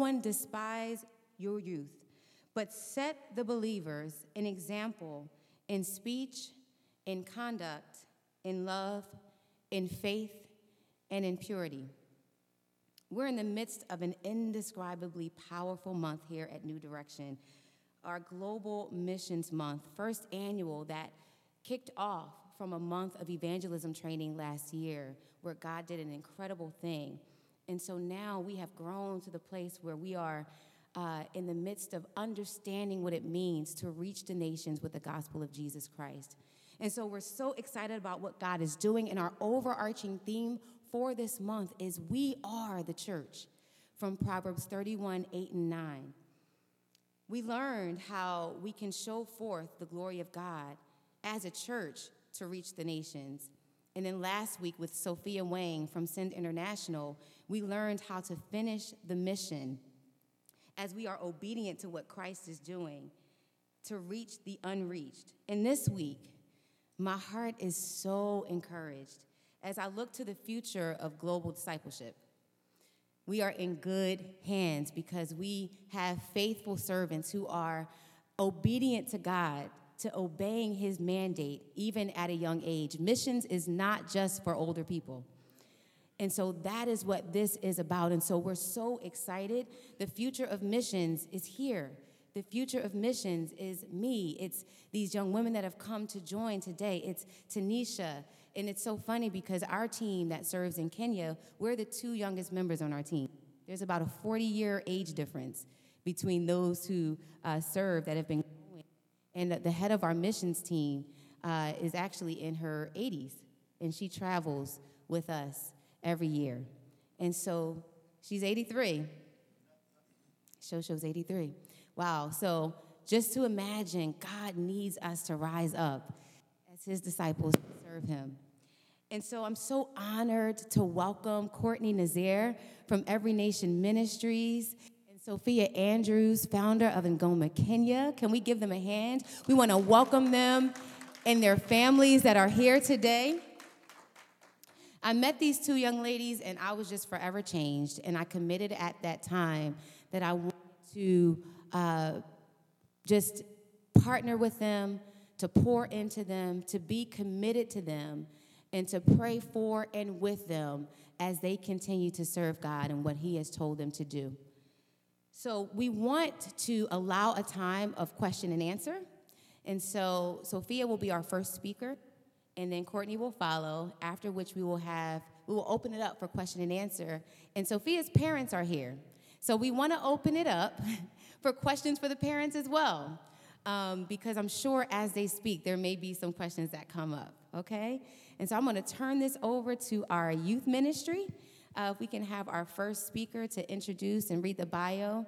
one despise your youth, but set the believers an example in speech, in conduct, in love, in faith, and in purity. We're in the midst of an indescribably powerful month here at New Direction, our Global Missions Month, first annual that kicked off from a month of evangelism training last year, where God did an incredible thing. And so now we have grown to the place where we are uh, in the midst of understanding what it means to reach the nations with the gospel of Jesus Christ. And so we're so excited about what God is doing, and our overarching theme for this month is We Are the Church from Proverbs 31 8 and 9. We learned how we can show forth the glory of God as a church to reach the nations. And then last week with Sophia Wang from Send International, we learned how to finish the mission as we are obedient to what Christ is doing to reach the unreached. And this week, my heart is so encouraged as I look to the future of global discipleship, we are in good hands because we have faithful servants who are obedient to God, to obeying his mandate, even at a young age. Missions is not just for older people. And so that is what this is about. And so we're so excited. The future of missions is here. The future of missions is me. It's these young women that have come to join today. It's Tanisha, and it's so funny because our team that serves in Kenya, we're the two youngest members on our team. There's about a 40 year age difference between those who uh, serve that have been going. And the head of our missions team uh, is actually in her 80s, and she travels with us every year. And so she's 83. Show shows 83. Wow. So just to imagine, God needs us to rise up as his disciples to serve him. And so I'm so honored to welcome Courtney Nazir from Every Nation Ministries and Sophia Andrews, founder of Ngoma Kenya. Can we give them a hand? We want to welcome them and their families that are here today. I met these two young ladies and I was just forever changed. And I committed at that time that I wanted to uh, just partner with them, to pour into them, to be committed to them and to pray for and with them as they continue to serve God and what He has told them to do. So, we want to allow a time of question and answer. And so, Sophia will be our first speaker, and then Courtney will follow, after which we will have, we will open it up for question and answer. And Sophia's parents are here. So, we want to open it up for questions for the parents as well, um, because I'm sure as they speak, there may be some questions that come up, okay? And so I'm going to turn this over to our youth ministry. Uh, if we can have our first speaker to introduce and read the bio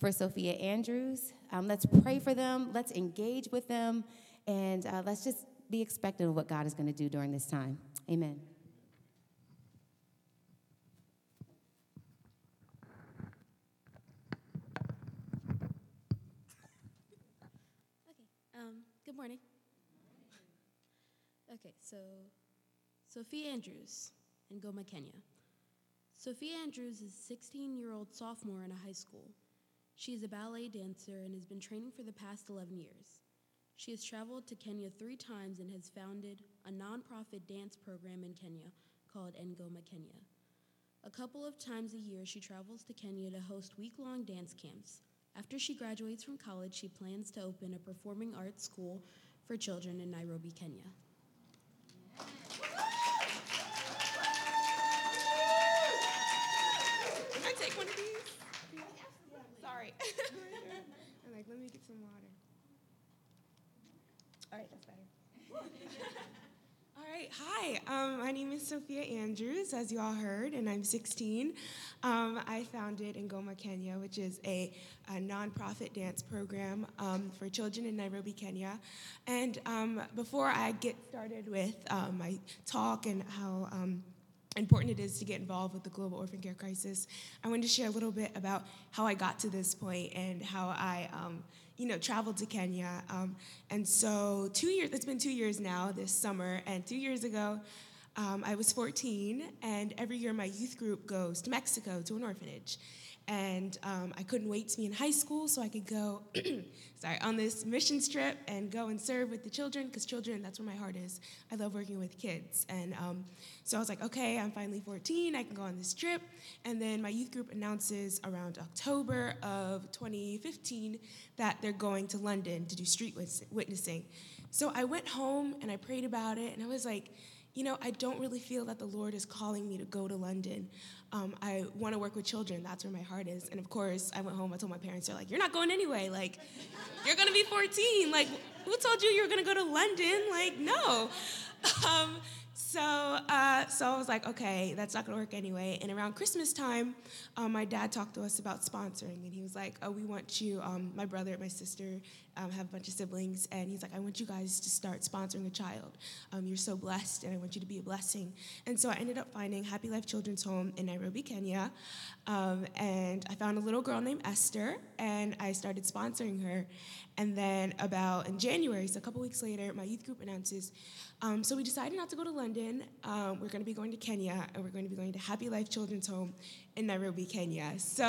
for Sophia Andrews. Um, let's pray for them, let's engage with them, and uh, let's just be expectant of what God is going to do during this time. Amen. Okay, um, good morning. Okay, so Sophia Andrews Ngoma, Kenya. Sophia Andrews is a 16 year old sophomore in a high school. She is a ballet dancer and has been training for the past 11 years. She has traveled to Kenya three times and has founded a nonprofit dance program in Kenya called Ngoma Kenya. A couple of times a year, she travels to Kenya to host week long dance camps. After she graduates from college, she plans to open a performing arts school for children in Nairobi, Kenya. Can I take one of these? Sorry. I'm like, let me get some water. All right, that's better. all right, hi. Um, my name is Sophia Andrews, as you all heard, and I'm 16. Um, I founded Ngoma Kenya, which is a, a nonprofit dance program um, for children in Nairobi, Kenya. And um, before I get started with um, my talk and how um, important it is to get involved with the global orphan care crisis. I wanted to share a little bit about how I got to this point and how I um, you know, traveled to Kenya. Um, and so two years, it's been two years now this summer, and two years ago, um, I was 14, and every year my youth group goes to Mexico to an orphanage. And um, I couldn't wait to be in high school so I could go, sorry, on this mission trip and go and serve with the children because children, that's where my heart is. I love working with kids. And um, so I was like, okay, I'm finally 14, I can go on this trip. And then my youth group announces around October of 2015 that they're going to London to do street witnessing. So I went home and I prayed about it, and I was like, you know, I don't really feel that the Lord is calling me to go to London. Um, I want to work with children. That's where my heart is. And of course, I went home. I told my parents, they're like, "You're not going anyway. Like, you're gonna be 14. Like, who told you you were gonna go to London? Like, no." Um, so, uh, so I was like, okay, that's not gonna work anyway. And around Christmas time, um, my dad talked to us about sponsoring, and he was like, oh, we want you, um, my brother, my sister, um, have a bunch of siblings, and he's like, I want you guys to start sponsoring a child. Um, you're so blessed, and I want you to be a blessing. And so I ended up finding Happy Life Children's Home in Nairobi, Kenya, um, and I found a little girl named Esther, and I started sponsoring her. And then about in January, so a couple weeks later, my youth group announces. Um, so we decided not to go to London. Um, we're going to be going to Kenya, and we're going to be going to Happy Life Children's Home in Nairobi, Kenya. So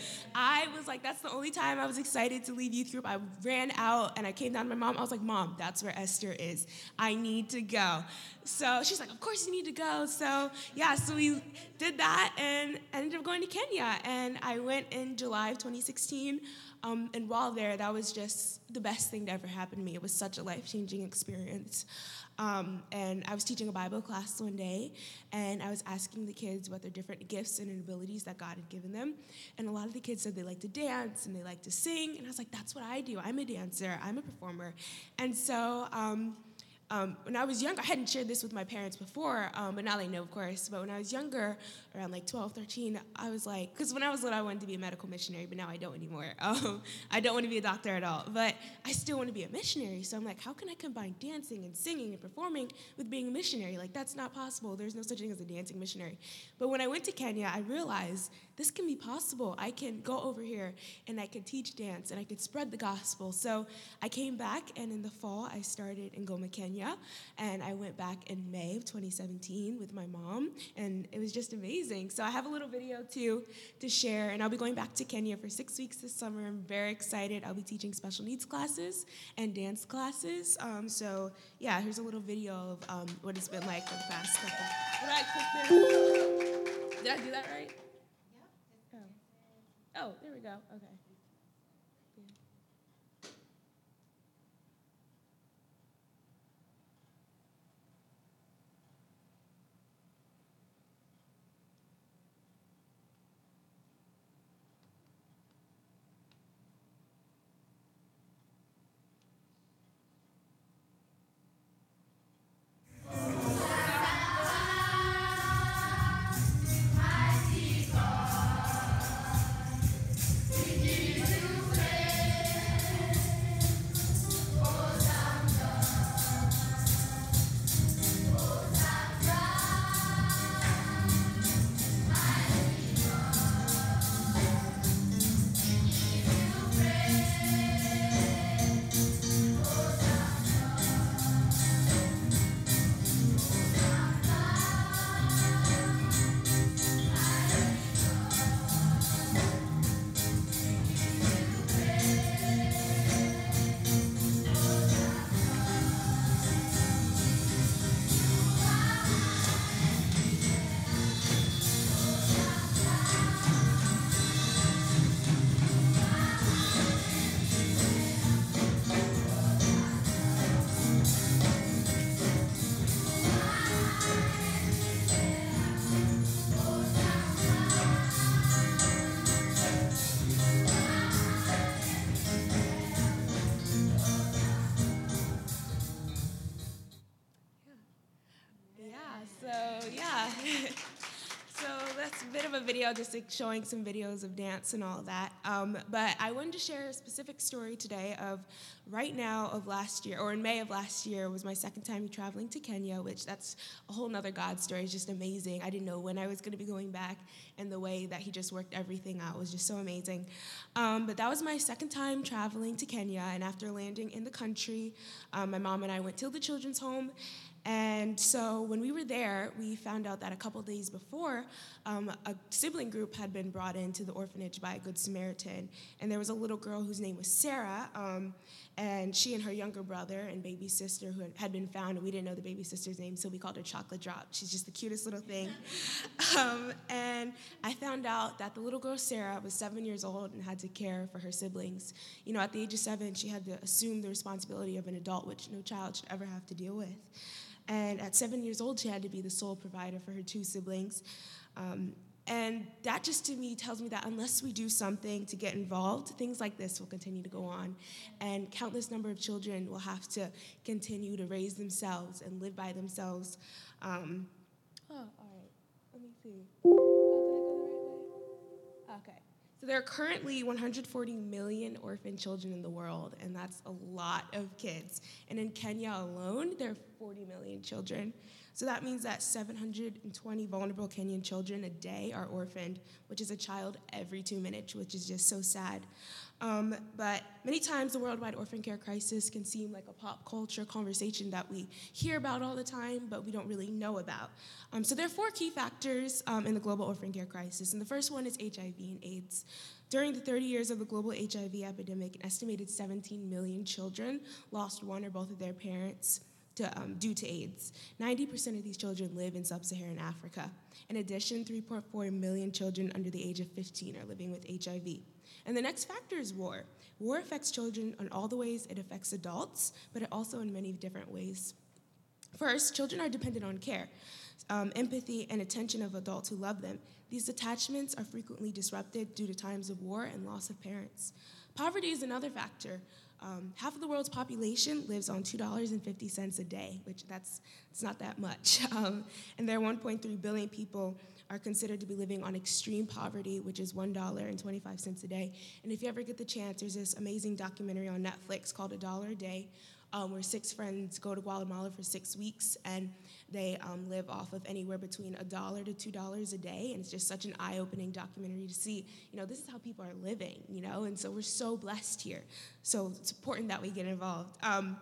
I was like, that's the only time I was excited to leave youth group. I ran out and I came down to my mom. I was like, Mom, that's where Esther is. I need to go. So she's like, Of course you need to go. So yeah, so we did that and ended up going to Kenya. And I went in July of 2016. Um, and while there, that was just the best thing to ever happen to me. It was such a life changing experience. Um, and I was teaching a Bible class one day, and I was asking the kids about their different gifts and abilities that God had given them. And a lot of the kids said they like to dance and they like to sing. And I was like, that's what I do. I'm a dancer, I'm a performer. And so, um, um, when I was younger, I hadn't shared this with my parents before, um, but now they know, of course. But when I was younger, around like 12, 13, I was like, because when I was little, I wanted to be a medical missionary, but now I don't anymore. Um, I don't want to be a doctor at all, but I still want to be a missionary. So I'm like, how can I combine dancing and singing and performing with being a missionary? Like, that's not possible. There's no such thing as a dancing missionary. But when I went to Kenya, I realized this can be possible. I can go over here and I can teach dance and I can spread the gospel. So I came back, and in the fall, I started Ngoma, Kenya, and I went back in May of 2017 with my mom, and it was just amazing. So I have a little video too to share, and I'll be going back to Kenya for six weeks this summer. I'm very excited. I'll be teaching special needs classes and dance classes. Um, so yeah, here's a little video of um, what it's been like for the past couple. Did I click there? Did I do that right? Oh, there we go. Okay. Video just like showing some videos of dance and all that. Um, but I wanted to share a specific story today of right now of last year, or in May of last year, was my second time traveling to Kenya, which that's a whole nother God story. It's just amazing. I didn't know when I was going to be going back, and the way that He just worked everything out was just so amazing. Um, but that was my second time traveling to Kenya, and after landing in the country, um, my mom and I went to the children's home And so when we were there, we found out that a couple days before, um, a sibling group had been brought into the orphanage by a Good Samaritan. And there was a little girl whose name was Sarah, um, and she and her younger brother and baby sister who had been found, and we didn't know the baby sister's name, so we called her Chocolate Drop. She's just the cutest little thing. um, and I found out that the little girl Sarah was seven years old and had to care for her siblings. You know, at the age of seven, she had to assume the responsibility of an adult, which no child should ever have to deal with. And at seven years old, she had to be the sole provider for her two siblings. Um, and that just to me tells me that unless we do something to get involved, things like this will continue to go on. And countless number of children will have to continue to raise themselves and live by themselves. Um, oh, all right. Let me see. Oh, did I go the right way? Okay. So there are currently 140 million orphan children in the world, and that's a lot of kids. And in Kenya alone, there are 40 million children. So that means that 720 vulnerable Kenyan children a day are orphaned, which is a child every two minutes, which is just so sad. Um, but many times the worldwide orphan care crisis can seem like a pop culture conversation that we hear about all the time, but we don't really know about. Um, so there are four key factors um, in the global orphan care crisis, and the first one is HIV and AIDS. During the 30 years of the global HIV epidemic, an estimated 17 million children lost one or both of their parents to, um, due to AIDS. 90% of these children live in sub Saharan Africa. In addition, 3.4 million children under the age of 15 are living with HIV. And the next factor is war. War affects children in all the ways it affects adults, but it also in many different ways. First, children are dependent on care, um, empathy, and attention of adults who love them. These attachments are frequently disrupted due to times of war and loss of parents. Poverty is another factor. Um, half of the world's population lives on $2.50 a day, which that's it's not that much. Um, and there are 1.3 billion people are considered to be living on extreme poverty, which is $1.25 a day. And if you ever get the chance, there's this amazing documentary on Netflix called A Dollar a Day, um, where six friends go to Guatemala for six weeks and they um, live off of anywhere between a dollar to two dollars a day, and it's just such an eye-opening documentary to see. You know, this is how people are living. You know, and so we're so blessed here. So it's important that we get involved. Um,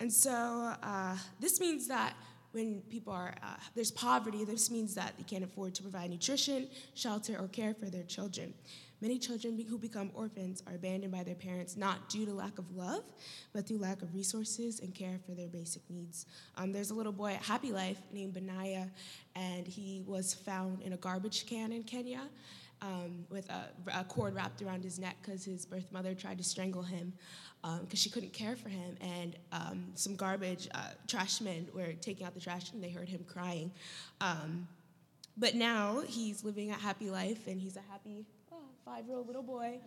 and so uh, this means that when people are uh, there's poverty, this means that they can't afford to provide nutrition, shelter, or care for their children. Many children who become orphans are abandoned by their parents not due to lack of love, but through lack of resources and care for their basic needs. Um, there's a little boy at Happy Life named Benaya, and he was found in a garbage can in Kenya. Um, with a, a, cord wrapped around his neck because his birth mother tried to strangle him because um, she couldn't care for him. And um, some garbage uh, trash men were taking out the trash and they heard him crying. Um, but now he's living a happy life and he's a happy five year old little boy,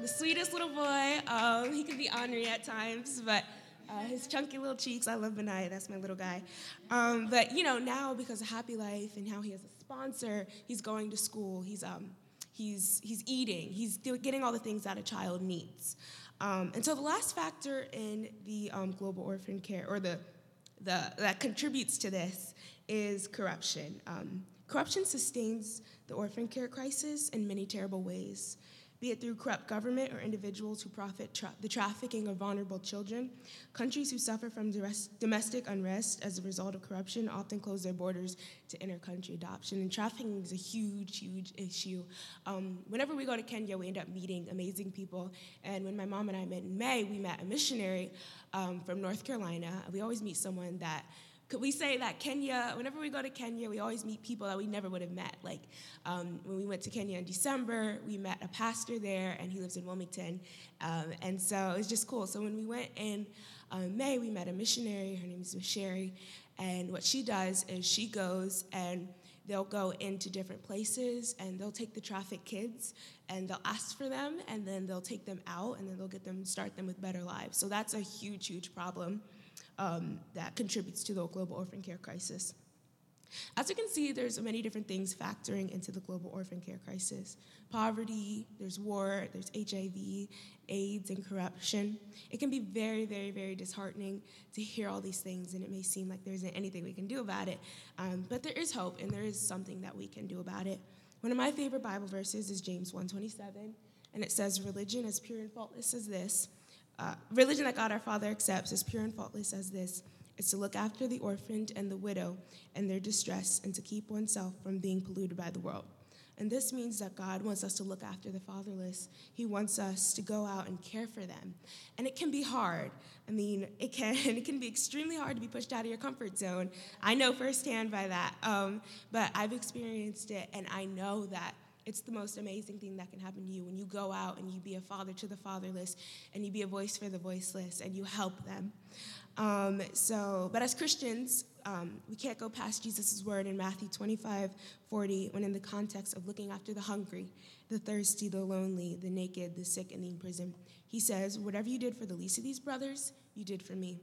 the sweetest little boy. Um, he can be ornery at times, but uh, his chunky little cheeks, I love Benaya, that's my little guy. Um, but you know, now because of Happy Life and how he has a sponsor, he's going to school, he's, um, he's, he's eating, he's getting all the things that a child needs. Um, and so the last factor in the um, global orphan care, or the, the, that contributes to this, is corruption. Um, corruption sustains the orphan care crisis in many terrible ways, be it through corrupt government or individuals who profit tra- the trafficking of vulnerable children. Countries who suffer from domestic unrest as a result of corruption often close their borders to inter-country adoption, and trafficking is a huge, huge issue. Um, whenever we go to Kenya, we end up meeting amazing people, and when my mom and I met in May, we met a missionary um, from North Carolina. We always meet someone that could we say that Kenya, whenever we go to Kenya, we always meet people that we never would have met. Like um, when we went to Kenya in December, we met a pastor there, and he lives in Wilmington. Um, and so it was just cool. So when we went in um, May, we met a missionary. Her name is Sherry. And what she does is she goes and they'll go into different places and they'll take the trafficked kids and they'll ask for them and then they'll take them out and then they'll get them start them with better lives so that's a huge huge problem um, that contributes to the global orphan care crisis. As you can see, there's many different things factoring into the global orphan care crisis. Poverty, there's war, there's HIV, AIDS, and corruption. It can be very, very, very disheartening to hear all these things, and it may seem like there isn't anything we can do about it. Um, but there is hope, and there is something that we can do about it. One of my favorite Bible verses is James 1:27, and it says, "Religion as pure and faultless as this." Uh, religion that God our Father accepts as pure and faultless as this is to look after the orphaned and the widow in their distress and to keep oneself from being polluted by the world. And this means that God wants us to look after the fatherless. He wants us to go out and care for them. And it can be hard. I mean, it can it can be extremely hard to be pushed out of your comfort zone. I know firsthand by that. Um, but I've experienced it, and I know that it's the most amazing thing that can happen to you when you go out and you be a father to the fatherless, and you be a voice for the voiceless, and you help them. Um, so, but as Christians, um, we can't go past Jesus' word in Matthew 25, 40, when in the context of looking after the hungry, the thirsty, the lonely, the naked, the sick, and the imprisoned. He says, Whatever you did for the least of these brothers, you did for me.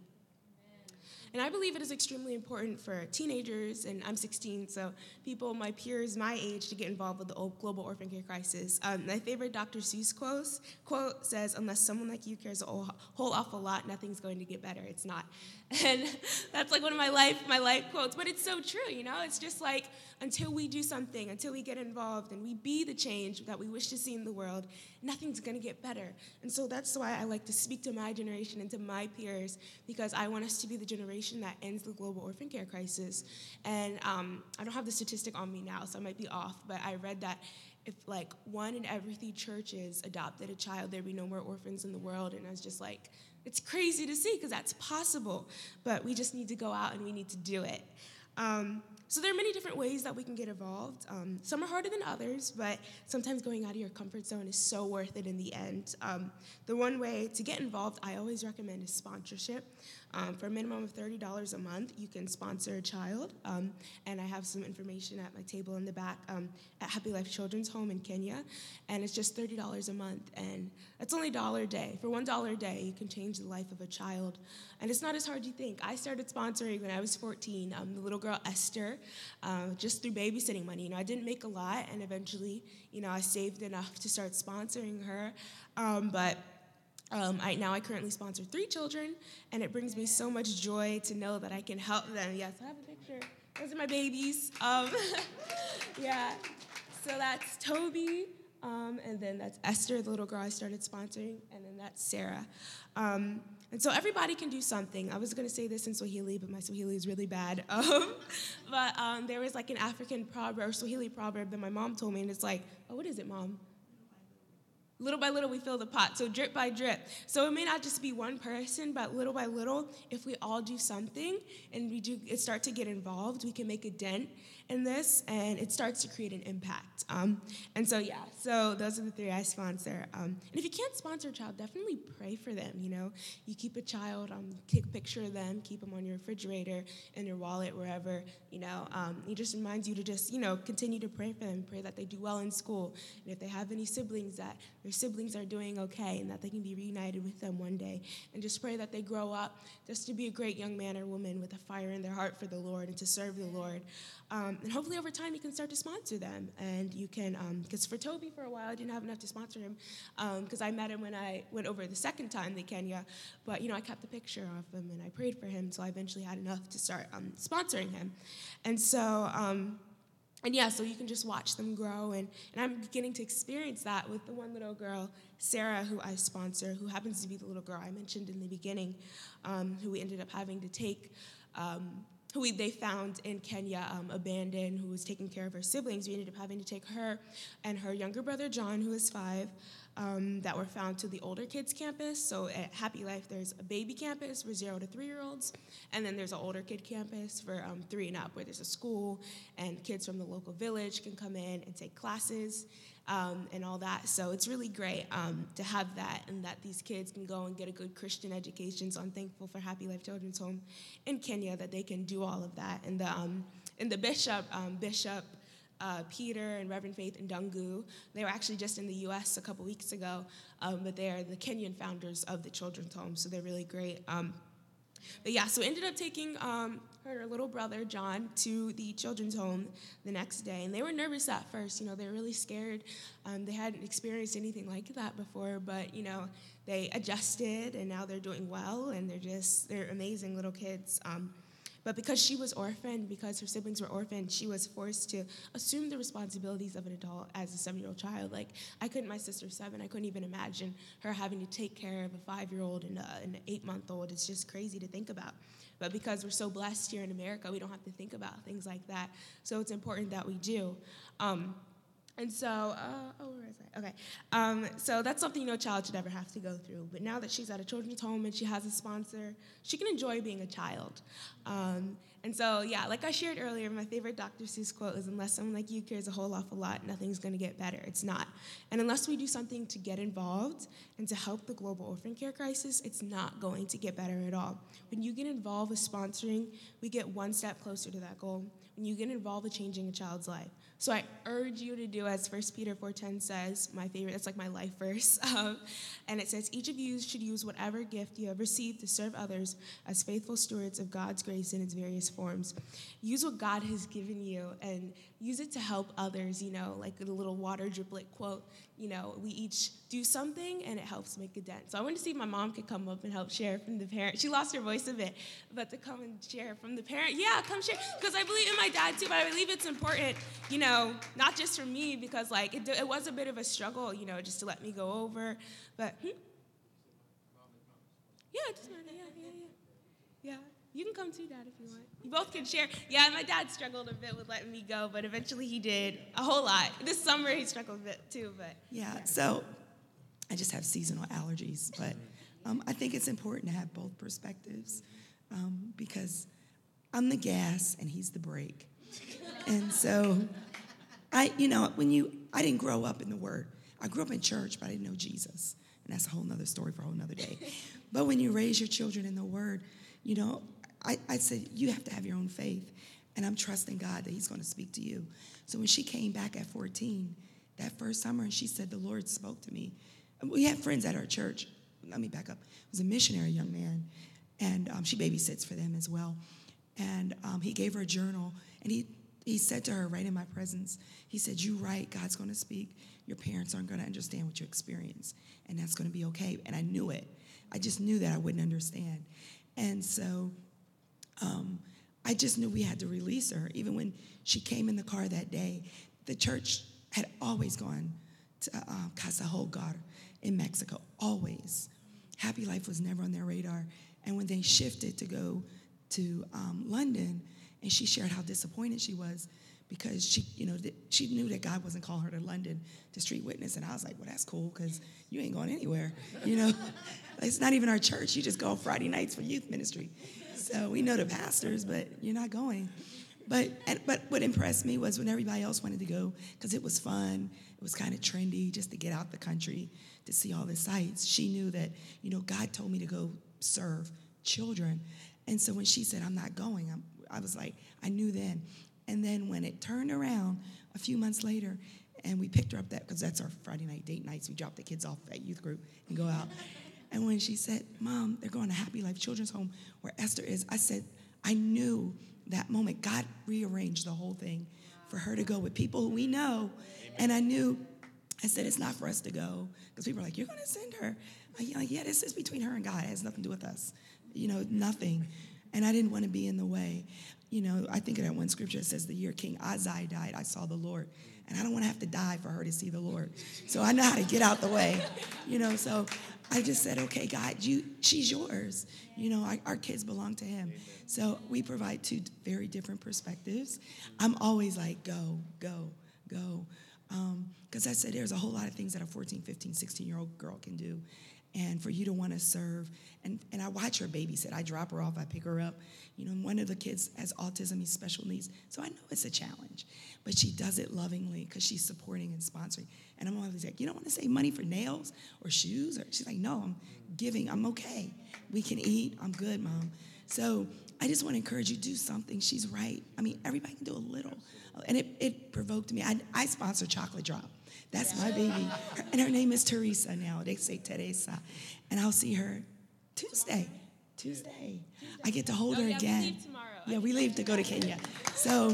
And I believe it is extremely important for teenagers, and I'm 16, so people, my peers, my age, to get involved with the global orphan care crisis. Um, my favorite Dr. Seuss quote, quote says, Unless someone like you cares a whole, whole awful lot, nothing's going to get better. It's not. And that's like one of my life, my life quotes, but it's so true, you know? It's just like until we do something, until we get involved and we be the change that we wish to see in the world, nothing's gonna get better. And so that's why I like to speak to my generation and to my peers because I want us to be the generation that ends the global orphan care crisis. And um, I don't have the statistic on me now, so I might be off, but I read that if like one in every three churches adopted a child, there'd be no more orphans in the world. And I was just like, it's crazy to see because that's possible, but we just need to go out and we need to do it. Um, so there are many different ways that we can get involved. Um, some are harder than others, but sometimes going out of your comfort zone is so worth it in the end. Um, the one way to get involved I always recommend is sponsorship. Um, for a minimum of $30 a month, you can sponsor a child. Um, and I have some information at my table in the back um, at Happy Life Children's Home in Kenya. And it's just $30 a month. And that's only a dollar a day. For $1 a day, you can change the life of a child. And it's not as hard as you think. I started sponsoring when I was 14. Um, the little girl Esther, uh, just through babysitting money. You know, I didn't make a lot, and eventually, you know, I saved enough to start sponsoring her. Um, but um, I, now I currently sponsor three children, and it brings me so much joy to know that I can help them. Yes, I have a picture. Those are my babies. Um, yeah. So that's Toby, um, and then that's Esther, the little girl I started sponsoring, and then that's Sarah. Um, and so everybody can do something. I was going to say this in Swahili, but my Swahili is really bad. Um, but um, there was like an African proverb, Swahili proverb that my mom told me, and it's like, oh, what is it, mom? Little by little, we fill the pot. So, drip by drip. So, it may not just be one person, but little by little, if we all do something and we do start to get involved, we can make a dent in this and it starts to create an impact. Um, and so, yeah, so those are the three I sponsor. Um, and if you can't sponsor a child, definitely pray for them. You know, you keep a child, um, take a picture of them, keep them on your refrigerator, in your wallet, wherever. You know, um, it just reminds you to just, you know, continue to pray for them, pray that they do well in school. And if they have any siblings, that their siblings are doing okay and that they can be reunited with them one day. And just pray that they grow up just to be a great young man or woman with a fire in their heart for the Lord and to serve the Lord. Um, and hopefully over time you can start to sponsor them. And you can, because um, for Toby for a while I didn't have enough to sponsor him because um, I met him when I went over the second time to Kenya. But, you know, I kept the picture of him and I prayed for him. So I eventually had enough to start um, sponsoring him. And so, and yeah, so you can just watch them grow. And, and I'm beginning to experience that with the one little girl, Sarah, who I sponsor, who happens to be the little girl I mentioned in the beginning, um, who we ended up having to take. Um, who we, they found in Kenya um, abandoned, who was taking care of her siblings. We ended up having to take her and her younger brother, John, who is five, um, that were found to the older kids campus. So at Happy Life, there's a baby campus for zero to three year olds, and then there's an older kid campus for um, three and up, where there's a school and kids from the local village can come in and take classes um, and all that. So it's really great um, to have that and that these kids can go and get a good Christian education. So I'm thankful for Happy Life Children's Home in Kenya that they can do all of that. And the, um, and the bishop, um, Bishop uh, Peter and Reverend Faith Ndungu, they were actually just in the U.S. a couple weeks ago, um, but they are the Kenyan founders of the children's home, so they're really great. Um, but yeah, so ended up taking um, her little brother John to the children's home the next day, and they were nervous at first. You know, they were really scared. Um, they hadn't experienced anything like that before, but you know, they adjusted, and now they're doing well, and they're just they're amazing little kids. Um, But because she was orphaned, because her siblings were orphaned, she was forced to assume the responsibilities of an adult as a seven year old child. Like, I couldn't, my sister's seven, I couldn't even imagine her having to take care of a five year old and an eight month old. It's just crazy to think about. But because we're so blessed here in America, we don't have to think about things like that. So it's important that we do. Um, and so, uh, oh, where is I? Okay. Um, so that's something no child should ever have to go through. But now that she's at a children's home and she has a sponsor, she can enjoy being a child. Um, and so, yeah, like I shared earlier, my favorite Dr. Seuss quote is Unless someone like you cares a whole awful lot, nothing's going to get better. It's not. And unless we do something to get involved and to help the global orphan care crisis, it's not going to get better at all. When you get involved with sponsoring, we get one step closer to that goal. When you get involved with changing a child's life, so I urge you to do as 1 Peter 4.10 says, my favorite, it's like my life verse. Um, and it says, each of you should use whatever gift you have received to serve others as faithful stewards of God's grace in its various forms. Use what God has given you and use it to help others, you know, like the little water driplet quote, you know, we each do something and it helps make a dent. So I wanted to see if my mom could come up and help share from the parent. She lost her voice a bit, but to come and share from the parent, yeah, come share. Because I believe in my dad too, but I believe it's important, you know, not just for me, because like it, it was a bit of a struggle, you know, just to let me go over. But, hmm? yeah, just yeah, yeah, yeah. Yeah. You can come too, Dad, if you want. You both can share. Yeah, my dad struggled a bit with letting me go, but eventually he did a whole lot. This summer he struggled a bit too, but. Yeah, so I just have seasonal allergies, but um, I think it's important to have both perspectives um, because I'm the gas and he's the brake. And so I, you know, when you, I didn't grow up in the Word. I grew up in church, but I didn't know Jesus. And that's a whole nother story for a whole nother day. But when you raise your children in the Word, you know, I, I said, you have to have your own faith. And I'm trusting God that He's going to speak to you. So when she came back at 14, that first summer, and she said, The Lord spoke to me. We had friends at our church. Let me back up. It was a missionary young man, and um, she babysits for them as well. And um, he gave her a journal, and he, he said to her right in my presence, He said, You write, God's going to speak. Your parents aren't going to understand what you experience, and that's going to be okay. And I knew it. I just knew that I wouldn't understand. And so um, I just knew we had to release her. Even when she came in the car that day, the church had always gone to uh, Casa Hogar in Mexico, always. Happy Life was never on their radar. And when they shifted to go to um, London, and she shared how disappointed she was because she, you know, she knew that God wasn't calling her to London to street witness. And I was like, well, that's cool because you ain't going anywhere, you know. it's not even our church. You just go on Friday nights for youth ministry. So we know the pastors, but you're not going. But but what impressed me was when everybody else wanted to go because it was fun. It was kind of trendy just to get out the country to see all the sights. She knew that you know God told me to go serve children, and so when she said I'm not going, I'm, I was like I knew then. And then when it turned around a few months later, and we picked her up that because that's our Friday night date nights. We drop the kids off at youth group and go out. And when she said, Mom, they're going to Happy Life Children's Home where Esther is, I said, I knew that moment. God rearranged the whole thing for her to go with people who we know. And I knew, I said, it's not for us to go. Because people are like, you're going to send her. I'm like, yeah, this is between her and God. It has nothing to do with us. You know, nothing. And I didn't want to be in the way. You know, I think of that one scripture that says, the year King Uzziah died, I saw the Lord. And I don't want to have to die for her to see the Lord. So I know how to get out the way. You know, so I just said, okay, God, you, she's yours. You know, our, our kids belong to Him. So we provide two very different perspectives. I'm always like, go, go, go. Because um, I said there's a whole lot of things that a 14, 15, 16 year old girl can do. And for you to want to serve, and, and I watch her babysit. I drop her off, I pick her up. You know, one of the kids has autism, he's special needs. So I know it's a challenge, but she does it lovingly because she's supporting and sponsoring. And I'm always like, you don't want to save money for nails or shoes? Or she's like, no, I'm giving. I'm okay. We can eat. I'm good, mom. So I just want to encourage you, do something. She's right. I mean, everybody can do a little. And it, it provoked me. I, I sponsor Chocolate Drop. That's my baby. And her name is Teresa now. They say Teresa. And I'll see her Tuesday. Tuesday. I get to hold oh, her yeah, again. We leave tomorrow. Yeah, we leave to go to Kenya. So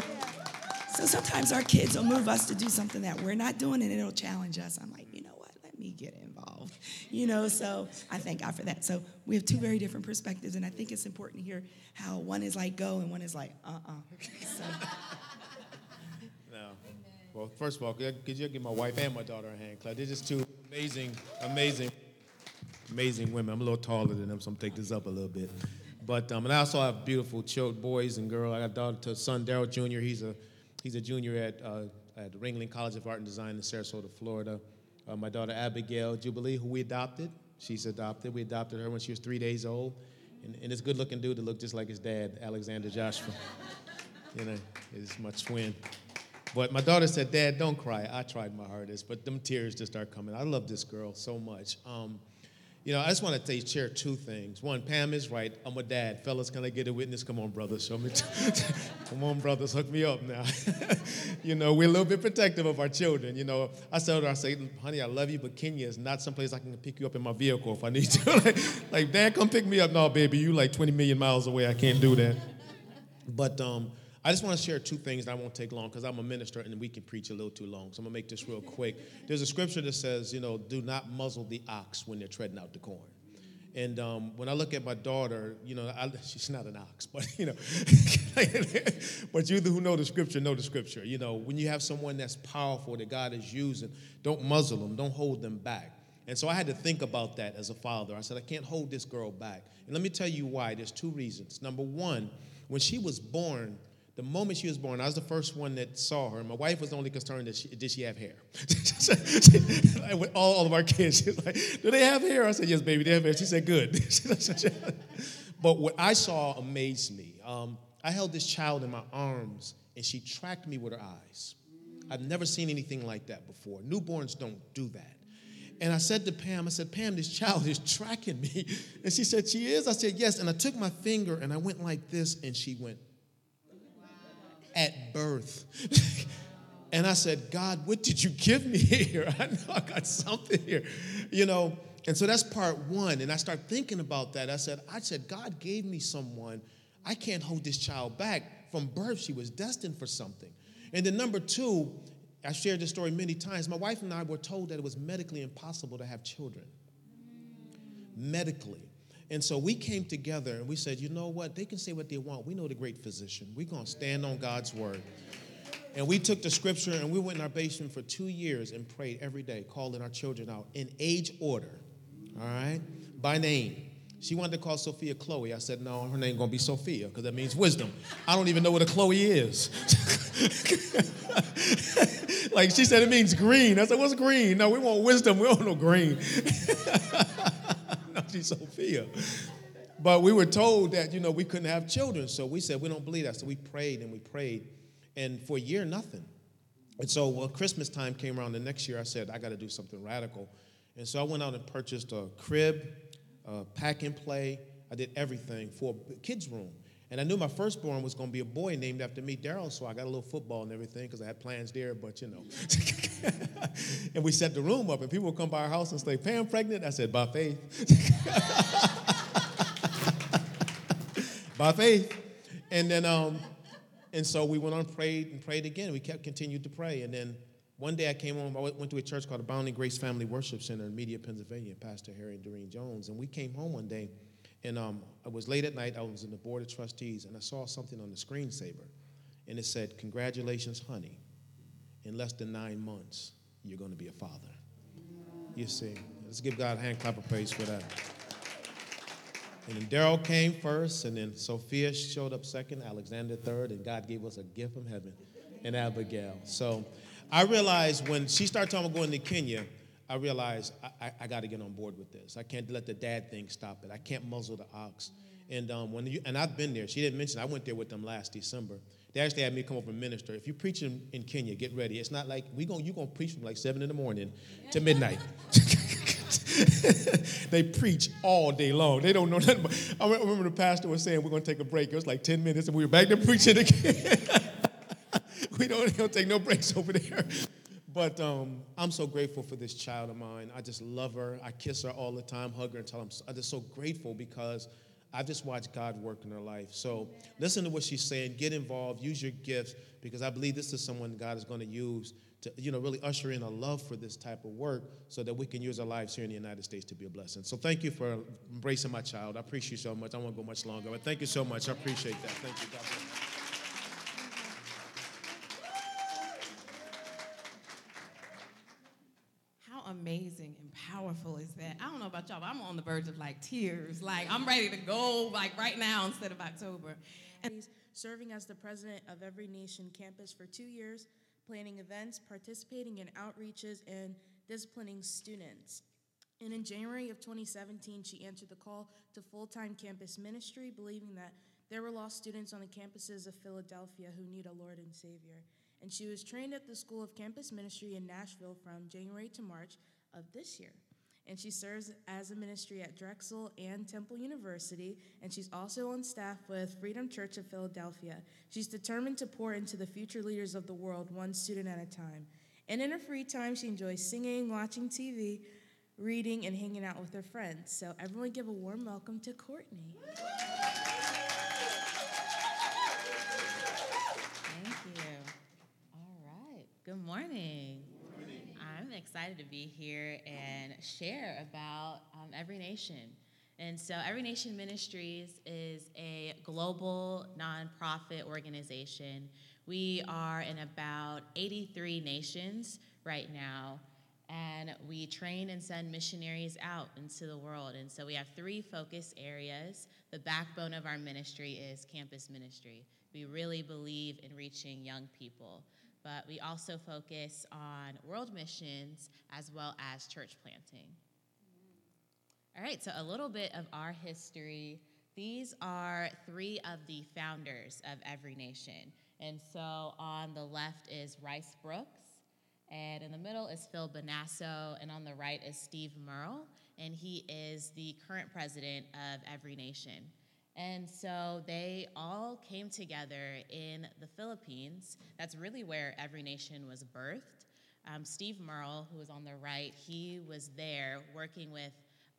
so sometimes our kids will move us to do something that we're not doing and it'll challenge us. I'm like, you know what? Let me get involved. You know, so I thank God for that. So we have two very different perspectives, and I think it's important to hear how one is like go and one is like uh uh so. Well, first of all, could you give my wife and my daughter a hand clap? They're just two amazing, amazing, amazing women. I'm a little taller than them, so I'm gonna take this up a little bit. But um, and I also have beautiful children, boys and girls. I got a daughter, to son Daryl Jr. He's a he's a junior at uh, at Ringling College of Art and Design in Sarasota, Florida. Uh, my daughter Abigail Jubilee, who we adopted, she's adopted. We adopted her when she was three days old, and, and this good-looking dude that looked just like his dad, Alexander Joshua. you know, is my twin. But my daughter said, Dad, don't cry. I tried my hardest, but them tears just start coming. I love this girl so much. Um, you know, I just want to share two things. One, Pam is right. I'm a dad. Fellas, can I get a witness? Come on, brothers. Show me. Come on, brothers. Hook me up now. you know, we're a little bit protective of our children. You know, I tell her, I say, honey, I love you, but Kenya is not someplace I can pick you up in my vehicle if I need to. like, like, Dad, come pick me up. No, baby, you like 20 million miles away. I can't do that. But um, I just want to share two things I won't take long because I'm a minister and we can preach a little too long. So I'm going to make this real quick. There's a scripture that says, you know, do not muzzle the ox when they're treading out the corn. And um, when I look at my daughter, you know, I, she's not an ox, but you know, but you who know the scripture know the scripture. You know, when you have someone that's powerful that God is using, don't muzzle them, don't hold them back. And so I had to think about that as a father. I said, I can't hold this girl back. And let me tell you why. There's two reasons. Number one, when she was born, the moment she was born, I was the first one that saw her. My wife was the only concerned that she, did she have hair. With all, of our kids, she's like, "Do they have hair?" I said, "Yes, baby, they have hair." She said, "Good." but what I saw amazed me. Um, I held this child in my arms, and she tracked me with her eyes. I've never seen anything like that before. Newborns don't do that. And I said to Pam, I said, Pam, this child is tracking me. And she said, She is? I said, Yes. And I took my finger and I went like this, and she went at birth. and I said, God, what did you give me here? I know I got something here, you know. And so that's part one. And I start thinking about that. I said, I said, God gave me someone. I can't hold this child back. From birth, she was destined for something. And then number two, I shared this story many times. My wife and I were told that it was medically impossible to have children. Medically. And so we came together and we said, you know what? They can say what they want. We know the great physician. We're going to stand on God's word. And we took the scripture and we went in our basement for two years and prayed every day, calling our children out in age order, all right, by name. She wanted to call Sophia Chloe. I said, no, her name gonna be Sophia because that means wisdom. I don't even know what a Chloe is. like she said, it means green. I said, what's green? No, we want wisdom. We don't know green. She's Sophia. But we were told that, you know, we couldn't have children. So we said, we don't believe that. So we prayed and we prayed. And for a year, nothing. And so when Christmas time came around the next year, I said, I got to do something radical. And so I went out and purchased a crib, a pack and play. I did everything for a kids' room. And I knew my firstborn was going to be a boy named after me, Daryl, so I got a little football and everything because I had plans there, but you know. and we set the room up, and people would come by our house and say, Pam pregnant? I said, by faith. by faith. And then, um, and so we went on and prayed and prayed again. We kept continued to pray. And then one day I came home, I went to a church called Abounding Grace Family Worship Center in Media, Pennsylvania, Pastor Harry and Doreen Jones. And we came home one day and um, I was late at night. I was in the board of trustees, and I saw something on the screensaver, and it said, "Congratulations, honey. In less than nine months, you're going to be a father." You see, let's give God a hand clap of praise for that. And then Daryl came first, and then Sophia showed up second, Alexander third, and God gave us a gift from heaven, and Abigail. So I realized when she started talking about going to Kenya, I realized I, I, I got to get on board with this. I can't let the dad thing stop it. I can't muzzle the ox. And um, when you, and I've been there. She didn't mention. I went there with them last December. They actually had me come over and minister. If you preach in, in Kenya, get ready. It's not like we going you gonna preach from like seven in the morning to midnight. they preach all day long. They don't know nothing. About, I remember the pastor was saying we're gonna take a break. It was like ten minutes, and we were back to preaching again. we don't, don't take no breaks over there. But um, I'm so grateful for this child of mine. I just love her. I kiss her all the time, hug her, and tell her I'm just so grateful because I've just watched God work in her life. So listen to what she's saying. Get involved. Use your gifts because I believe this is someone God is going to use to you know really usher in a love for this type of work so that we can use our lives here in the United States to be a blessing. So thank you for embracing my child. I appreciate you so much. I won't go much longer, but thank you so much. I appreciate that. Thank you. Amazing and powerful is that? I don't know about y'all, but I'm on the verge of like tears. Like I'm ready to go like right now instead of October. And he's serving as the president of Every Nation campus for two years, planning events, participating in outreaches, and disciplining students. And in January of 2017, she answered the call to full time campus ministry, believing that there were lost students on the campuses of Philadelphia who need a Lord and Savior. And she was trained at the School of Campus Ministry in Nashville from January to March of this year. And she serves as a ministry at Drexel and Temple University, and she's also on staff with Freedom Church of Philadelphia. She's determined to pour into the future leaders of the world, one student at a time. And in her free time, she enjoys singing, watching TV, reading, and hanging out with her friends. So, everyone give a warm welcome to Courtney. Right. Good morning. I'm excited to be here and share about um, Every Nation. And so, Every Nation Ministries is a global nonprofit organization. We are in about 83 nations right now, and we train and send missionaries out into the world. And so, we have three focus areas. The backbone of our ministry is campus ministry. We really believe in reaching young people but we also focus on world missions as well as church planting. All right, so a little bit of our history. These are three of the founders of Every Nation. And so on the left is Rice Broocks, and in the middle is Phil Bonasso, and on the right is Steve Murrell, and he is the current president of Every Nation. And so they all came together in the Philippines. That's really where Every Nation was birthed. Um, Steve Murrell, who was on the right, he was there working with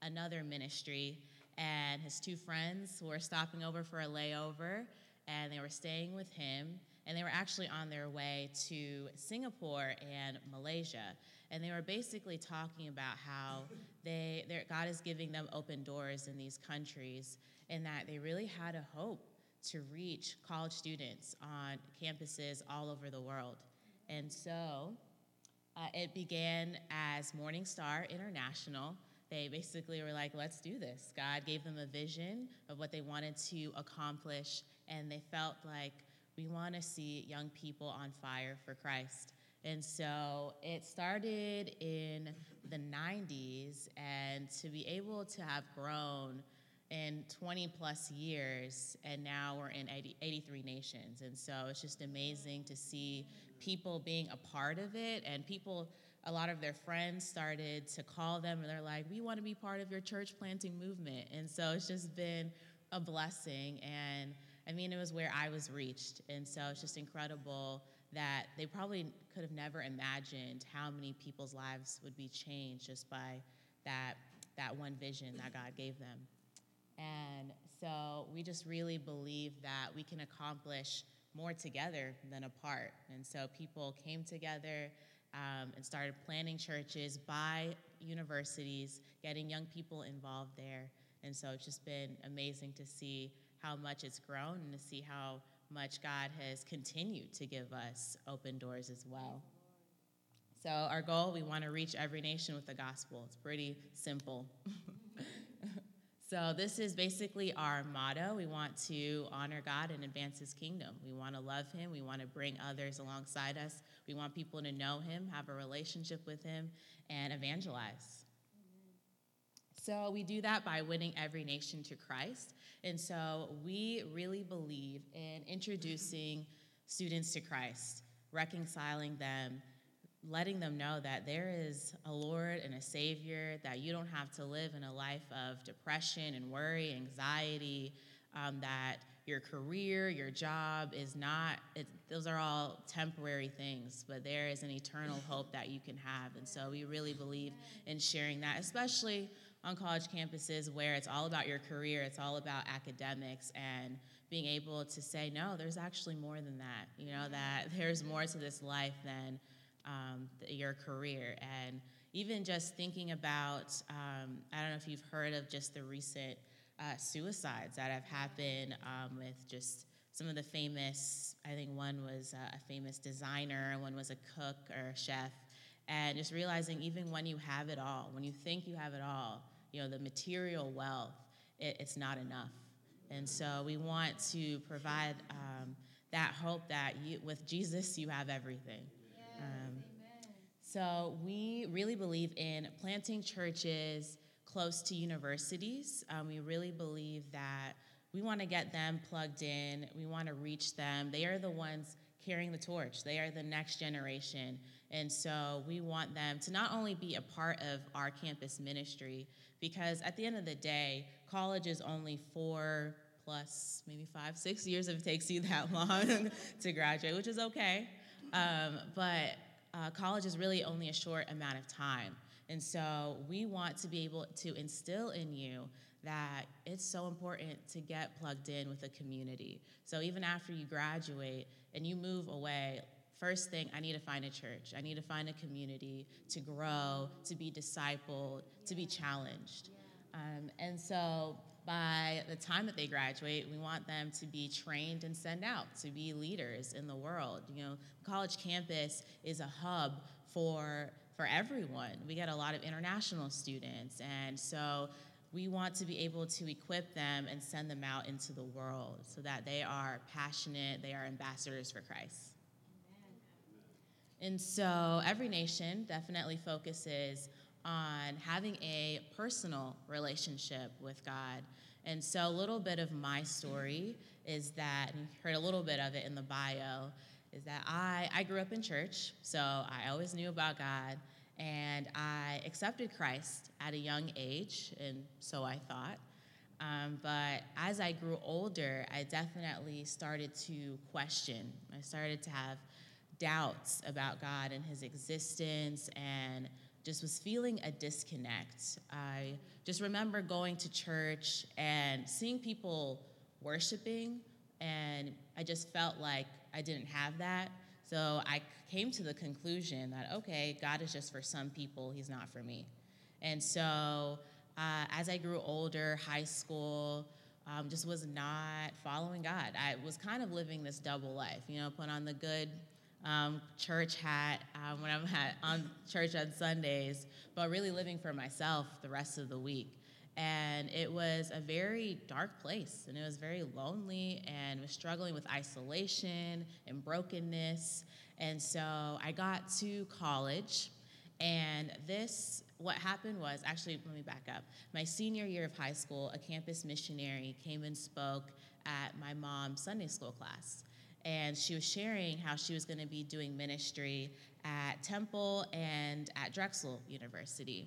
another ministry, and his two friends were stopping over for a layover, and they were staying with him. And they were actually on their way to Singapore and Malaysia. And they were basically talking about how they, God is giving them open doors in these countries and that they really had a hope to reach college students on campuses all over the world. And so uh, it began as Morning Star International. They basically were like, let's do this. God gave them a vision of what they wanted to accomplish, and they felt like we want to see young people on fire for Christ. And so it started in the 90s, and to be able to have grown in 20 plus years, and now we're in 80, 83 nations. And so it's just amazing to see people being a part of it, and people, a lot of their friends started to call them, and they're like, We want to be part of your church planting movement. And so it's just been a blessing. And I mean, it was where I was reached. And so it's just incredible that they probably could have never imagined how many people's lives would be changed just by that, that one vision that God gave them. And so we just really believe that we can accomplish more together than apart. And so people came together um, and started planning churches by universities, getting young people involved there. And so it's just been amazing to see how much it's grown and to see how much God has continued to give us open doors as well. So, our goal we want to reach every nation with the gospel. It's pretty simple. So, this is basically our motto. We want to honor God and advance His kingdom. We want to love Him. We want to bring others alongside us. We want people to know Him, have a relationship with Him, and evangelize. So, we do that by winning every nation to Christ. And so, we really believe in introducing students to Christ, reconciling them letting them know that there is a Lord and a Savior, that you don't have to live in a life of depression and worry, anxiety, um, that your career, your job is not, it, those are all temporary things, but there is an eternal hope that you can have. And so we really believe in sharing that, especially on college campuses where it's all about your career, it's all about academics, and being able to say, no, there's actually more than that. You know, that there's more to this life than um, the, your career. And even just thinking about, um, I don't know if you've heard of just the recent uh, suicides that have happened um, with just some of the famous, I think one was uh, a famous designer, one was a cook or a chef. And just realizing even when you have it all, when you think you have it all, you know, the material wealth, it, it's not enough. And so we want to provide um, that hope that you, with Jesus, you have everything. Um, so we really believe in planting churches close to universities. Um, we really believe that we want to get them plugged in. We want to reach them. They are the ones carrying the torch. They are the next generation. And so we want them to not only be a part of our campus ministry, because at the end of the day, college is only four plus, maybe five, six years if it takes you that long to graduate, which is okay. Um, but uh, college is really only a short amount of time. And so we want to be able to instill in you that it's so important to get plugged in with a community. So even after you graduate and you move away, first thing, I need to find a church. I need to find a community to grow, to be discipled, to be challenged. Um, and so by the time that they graduate, we want them to be trained and sent out to be leaders in the world. You know, college campus is a hub for for everyone. We get a lot of international students, and so we want to be able to equip them and send them out into the world so that they are passionate, they are ambassadors for Christ. And so every nation definitely focuses on having a personal relationship with God. And so a little bit of my story is that, and you heard a little bit of it in the bio, is that I, I grew up in church, so I always knew about God, and I accepted Christ at a young age, and so I thought. Um, but as I grew older, I definitely started to question. I started to have doubts about God and His existence, and just was feeling a disconnect. I just remember going to church and seeing people worshiping, and I just felt like I didn't have that. So I came to the conclusion that, okay, God is just for some people, He's not for me. And so uh, as I grew older, high school, um, just was not following God. I was kind of living this double life, you know, put on the good um, church hat um, when I'm at, on church on Sundays, but really living for myself the rest of the week. And it was a very dark place, and it was very lonely, and was struggling with isolation and brokenness. And so I got to college, and this, what happened was actually, let me back up. My senior year of high school, a campus missionary came and spoke at my mom's Sunday school class. And she was sharing how she was going to be doing ministry at Temple and at Drexel University.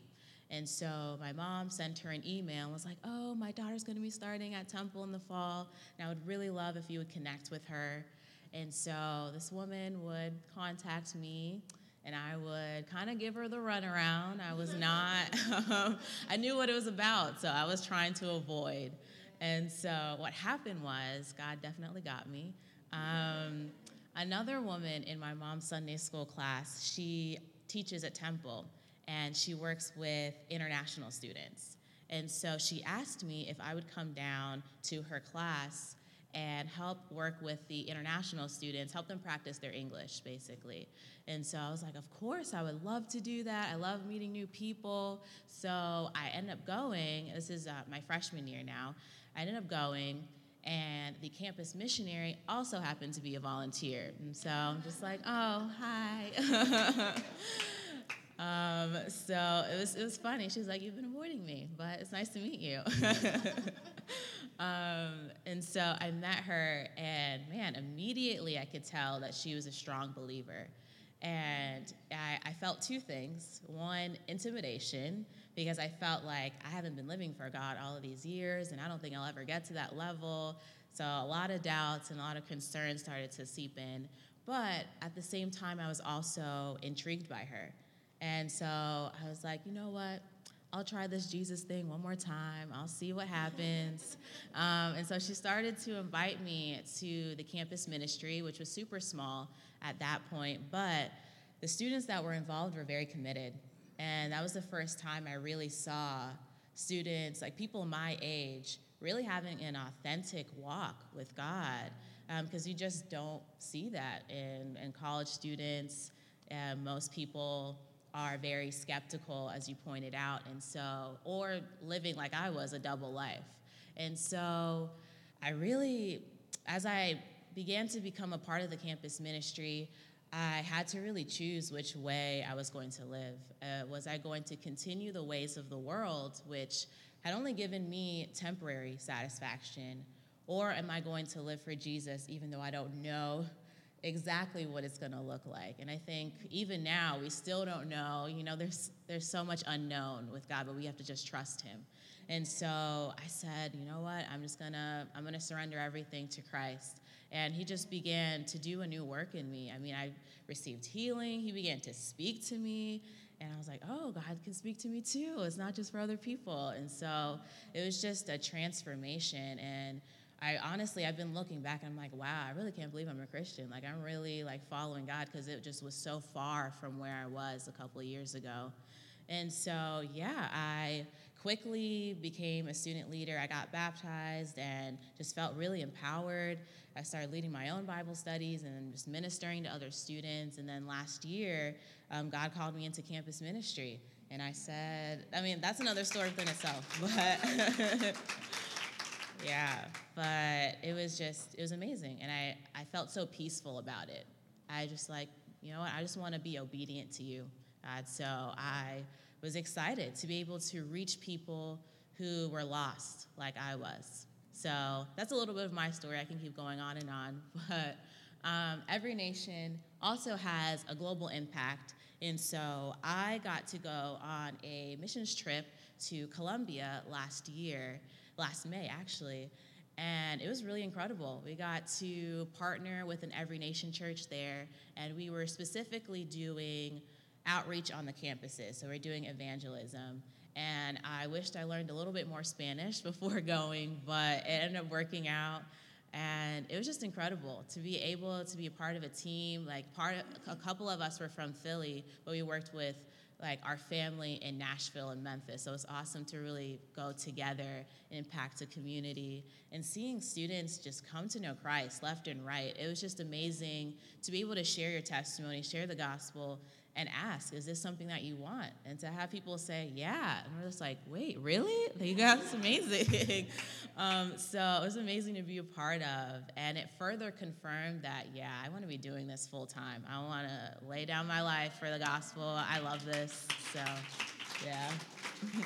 And so my mom sent her an email and was like, Oh, my daughter's going to be starting at Temple in the fall, and I would really love if you would connect with her. And so this woman would contact me and I would kind of give her the runaround. I was not, um, I knew what it was about, so I was trying to avoid. And so what happened was, God definitely got me. Um, another woman in my mom's Sunday school class, she teaches at Temple and she works with international students. And so she asked me if I would come down to her class and help work with the international students, help them practice their English, basically. And so I was like, of course, I would love to do that. I love meeting new people. So I ended up going, this is uh, my freshman year now, I ended up going, and the campus missionary also happened to be a volunteer. And so I'm just like, oh, hi. Um, so it was, it was funny. She was like, You've been avoiding me, but it's nice to meet you. um, and so I met her, and man, immediately I could tell that she was a strong believer. And I, I felt two things one, intimidation, because I felt like I haven't been living for God all of these years, and I don't think I'll ever get to that level. So a lot of doubts and a lot of concerns started to seep in. But at the same time, I was also intrigued by her. And so I was like, you know what? I'll try this Jesus thing one more time. I'll see what happens. Um, and so she started to invite me to the campus ministry, which was super small at that point. But the students that were involved were very committed. And that was the first time I really saw students, like people my age, really having an authentic walk with God. Because um, you just don't see that in, in college students. Most people are very skeptical, as you pointed out, and so, or living like I was, a double life. And so I really, as I began to become a part of the campus ministry, I had to really choose which way I was going to live. Uh, was I going to continue the ways of the world, which had only given me temporary satisfaction, or am I going to live for Jesus even though I don't know exactly what it's going to look like? And I think even now we still don't know. You know, there's there's so much unknown with God, but we have to just trust Him. And so I said, you know what? I'm just gonna I'm gonna surrender everything to Christ. And he just began to do a new work in me. I mean, I received healing. He began to speak to me. And I was like, oh, God can speak to me too. It's not just for other people. And so it was just a transformation. And I honestly, I've been looking back and I'm like, wow, I really can't believe I'm a Christian. Like, I'm really like following God because it just was so far from where I was a couple of years ago. And so, yeah, I quickly became a student leader. I got baptized and just felt really empowered. I started leading my own Bible studies and just ministering to other students. And then last year, um, God called me into campus ministry. And I said, I mean, that's another story within itself. But yeah, but it was just, it was amazing. And I, I felt so peaceful about it. I just like, you know what, I just want to be obedient to you. God. So I was excited to be able to reach people who were lost like I was. So that's a little bit of my story. I can keep going on and on. But um, every nation also has a global impact. And so I got to go on a missions trip to Colombia last year, last May actually. And it was really incredible. We got to partner with an Every Nation church there, and we were specifically doing outreach on the campuses. So we're doing evangelism. And I wished I learned a little bit more Spanish before going, but it ended up working out. And it was just incredible to be able to be a part of a team. Like part, of, a couple of us were from Philly, but we worked with like our family in Nashville and Memphis. So it's awesome to really go together, impact a community, and seeing students just come to know Christ left and right. It was just amazing to be able to share your testimony, share the gospel, and ask, is this something that you want? And to have people say, yeah. And we're just like, wait, really? You guys, amazing. um, so it was amazing to be a part of. And it further confirmed that, yeah, I want to be doing this full time. I want to lay down my life for the gospel. I love this. So, yeah.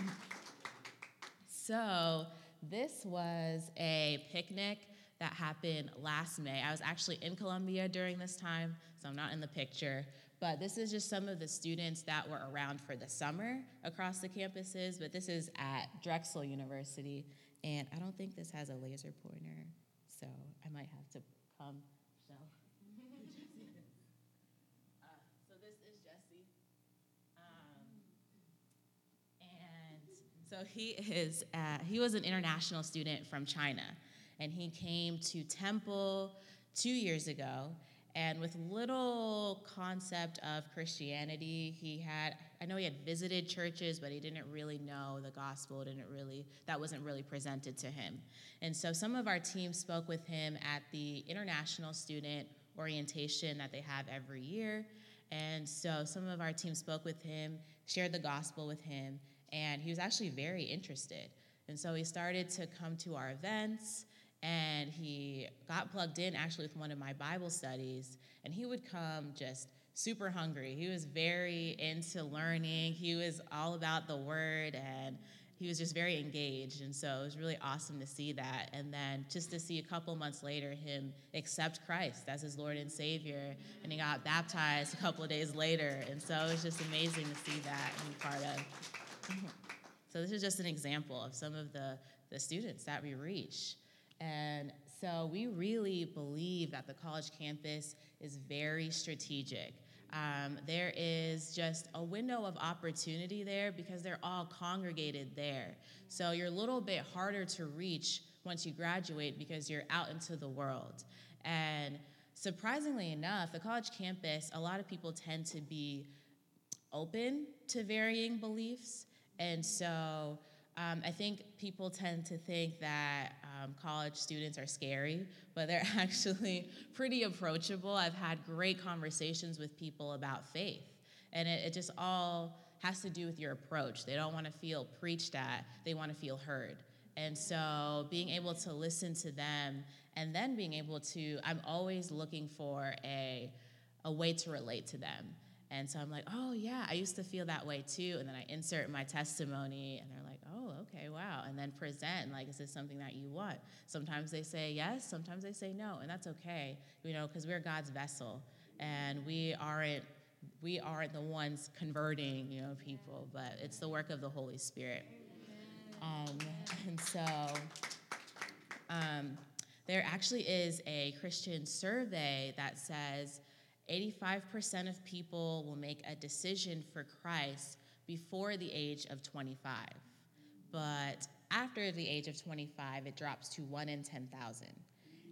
so this was a picnic that happened last May. I was actually in Colombia during this time, so I'm not in the picture. But this is just some of the students that were around for the summer across the campuses. But this is at Drexel University. And I don't think this has a laser pointer, so I might have to come. So, uh, so this is Jesse. Um, and so he is, uh, he was an international student from China. And he came to Temple two years ago and with little concept of Christianity, he had, I know he had visited churches, but he didn't really know the gospel, didn't really, that wasn't really presented to him. And so some of our team spoke with him at the international student orientation that they have every year. And so some of our team spoke with him, shared the gospel with him, and he was actually very interested. And so he started to come to our events and he got plugged in actually with one of my Bible studies, and he would come just super hungry. He was very into learning, he was all about the word, and he was just very engaged. And so it was really awesome to see that. And then just to see a couple months later him accept Christ as his Lord and Savior, and he got baptized a couple of days later. And so it was just amazing to see that and be part of. So this is just an example of some of the, the students that we reach. And so we really believe that the college campus is very strategic. Um, there is just a window of opportunity there because they're all congregated there. So you're a little bit harder to reach once you graduate because you're out into the world. And surprisingly enough, the college campus, a lot of people tend to be open to varying beliefs. And so um, I think people tend to think that um, college students are scary, but they're actually pretty approachable. I've had great conversations with people about faith, and it, it just all has to do with your approach. They don't want to feel preached at, they want to feel heard. And so being able to listen to them and then being able to, I'm always looking for a, a way to relate to them. And so I'm like, oh, yeah, I used to feel that way too. And then I insert my testimony, and they're like, okay, wow. And then present, like, is this something that you want? Sometimes they say yes, sometimes they say no, and that's okay, you know, because we're God's vessel. And we aren't we aren't the ones converting, you know, people, but it's the work of the Holy Spirit. Um, and so um, there actually is a Christian survey that says 85% of people will make a decision for Christ before the age of 25. But after the age of 25, it drops to 1 in 10,000.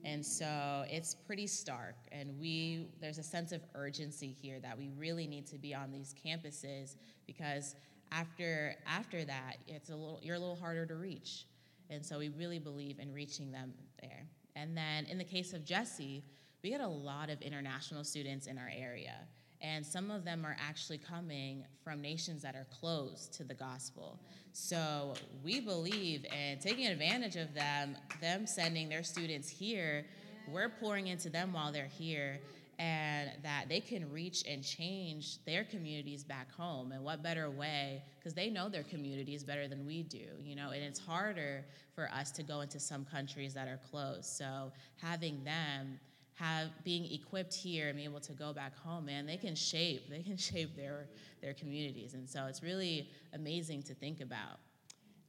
And so it's pretty stark. And we, there's a sense of urgency here that we really need to be on these campuses because after, after that, it's a little, you're a little harder to reach. And so we really believe in reaching them there. And then in the case of Jesse, we get a lot of international students in our area. And some of them are actually coming from nations that are closed to the gospel. So we believe in taking advantage of them, them sending their students here. We're pouring into them while they're here, and that they can reach and change their communities back home. And what better way? Because they know their communities better than we do, you know, and it's harder for us to go into some countries that are closed. So having them have being equipped here and be able to go back home, man, they can shape, they can shape their their communities. And so it's really amazing to think about.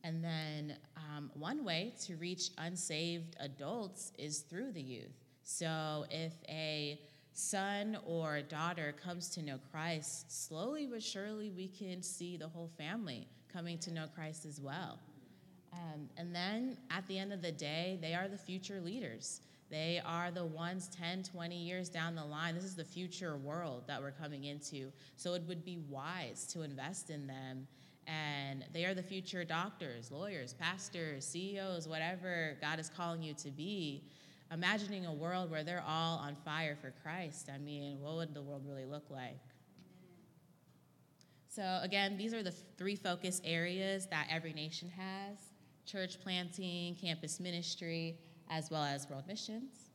And then um, one way to reach unsaved adults is through the youth. So if a son or daughter comes to know Christ, slowly but surely we can see the whole family coming to know Christ as well. Um, and then at the end of the day, they are the future leaders. They are the ones 10, 20 years down the line. This is the future world that we're coming into. So it would be wise to invest in them. And they are the future doctors, lawyers, pastors, CEOs, whatever God is calling you to be. Imagining a world where they're all on fire for Christ. I mean, what would the world really look like? So, again, these are the three focus areas that every nation has church planting, campus ministry, as well as world missions.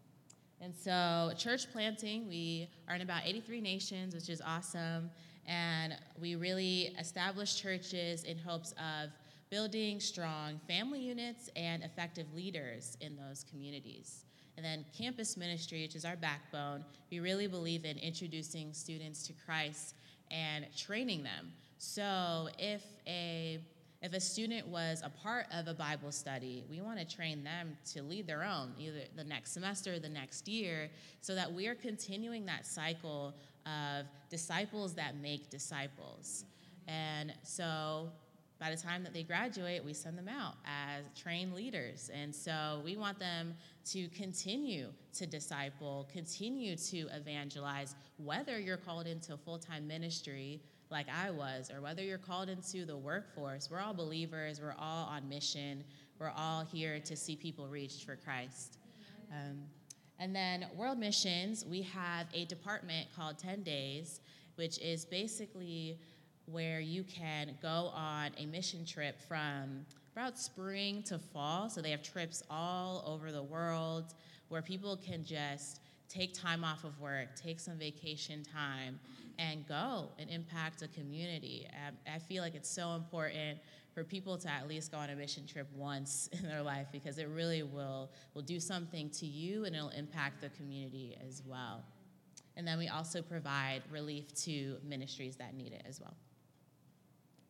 And so, church planting, we are in about 83 nations, which is awesome. And we really establish churches in hopes of building strong family units and effective leaders in those communities. And then campus ministry, which is our backbone, we really believe in introducing students to Christ and training them. So if a if a student was a part of a Bible study, we want to train them to lead their own, either the next semester, or the next year, so that we are continuing that cycle of disciples that make disciples. And so by the time that they graduate, we send them out as trained leaders. And so we want them to continue to disciple, continue to evangelize, whether you're called into full time ministry like I was, or whether you're called into the workforce, we're all believers, we're all on mission, we're all here to see people reached for Christ. Um, and then World Missions, we have a department called 10 Days, which is basically where you can go on a mission trip from about spring to fall. So they have trips all over the world where people can just take time off of work, take some vacation time, and go and impact a community. Um, I, feel like it's so important for people to at least go on a mission trip once in their life because it really will, will do something to you and it'll impact the community as well. And then we also provide relief to ministries that need it as well.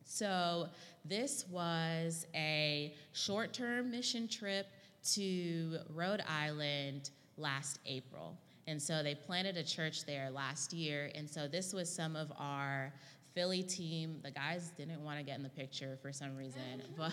So, this was a short term mission trip to Rhode Island last April. And so they planted a church there last year. And so this was some of our Philly team. The guys didn't want to get in the picture for some reason, but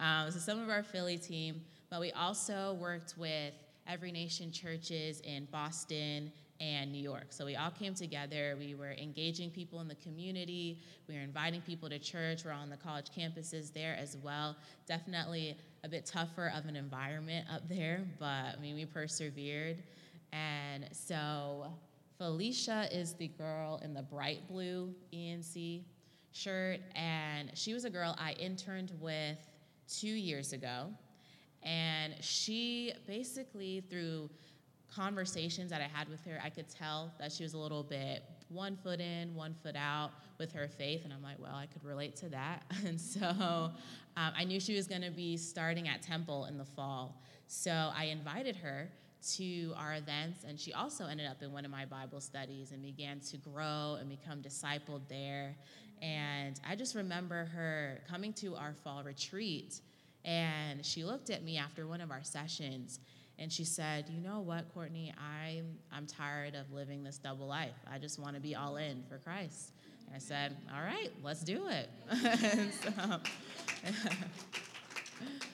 um, so some of our Philly team. But we also worked with Every Nation churches in Boston and New York. So we all came together. We were engaging people in the community. We were inviting people to church. We're on the college campuses there as well. Definitely a bit tougher of an environment up there, but I mean, we persevered. And so Felicia is the girl in the bright blue ENC shirt, and she was a girl I interned with two years ago. And she basically, through conversations that I had with her, I could tell that she was a little bit one foot in, one foot out with her faith. And I'm like, well, I could relate to that. And so um, I knew she was going to be starting at Temple in the fall. So I invited her to our events, and she also ended up in one of my Bible studies and began to grow and become discipled there. And I just remember her coming to our fall retreat, and she looked at me after one of our sessions and she said, "You know what, Courtney? I'm I'm tired of living this double life. I just want to be all in for Christ." And I said, "All right, let's do it." so,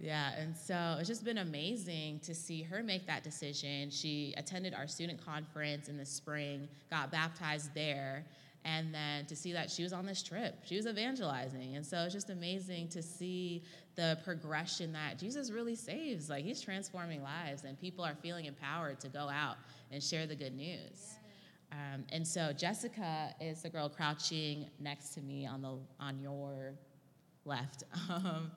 yeah, and so it's just been amazing to see her make that decision. She attended our student conference in the spring, got baptized there, and then to see that she was on this trip she was evangelizing. And so it's just amazing to see the progression that jesus really saves. Like he's transforming lives and people are feeling empowered to go out and share the good news. Um, and so jessica is the girl crouching next to me on the on your left. Um,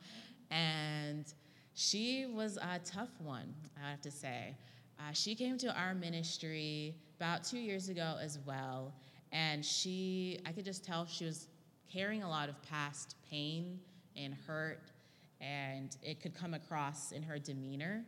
and she was a tough one i have to say uh, she came to our ministry about two years ago as well and she, I could just tell she was carrying a lot of past pain and hurt, and it could come across in her demeanor.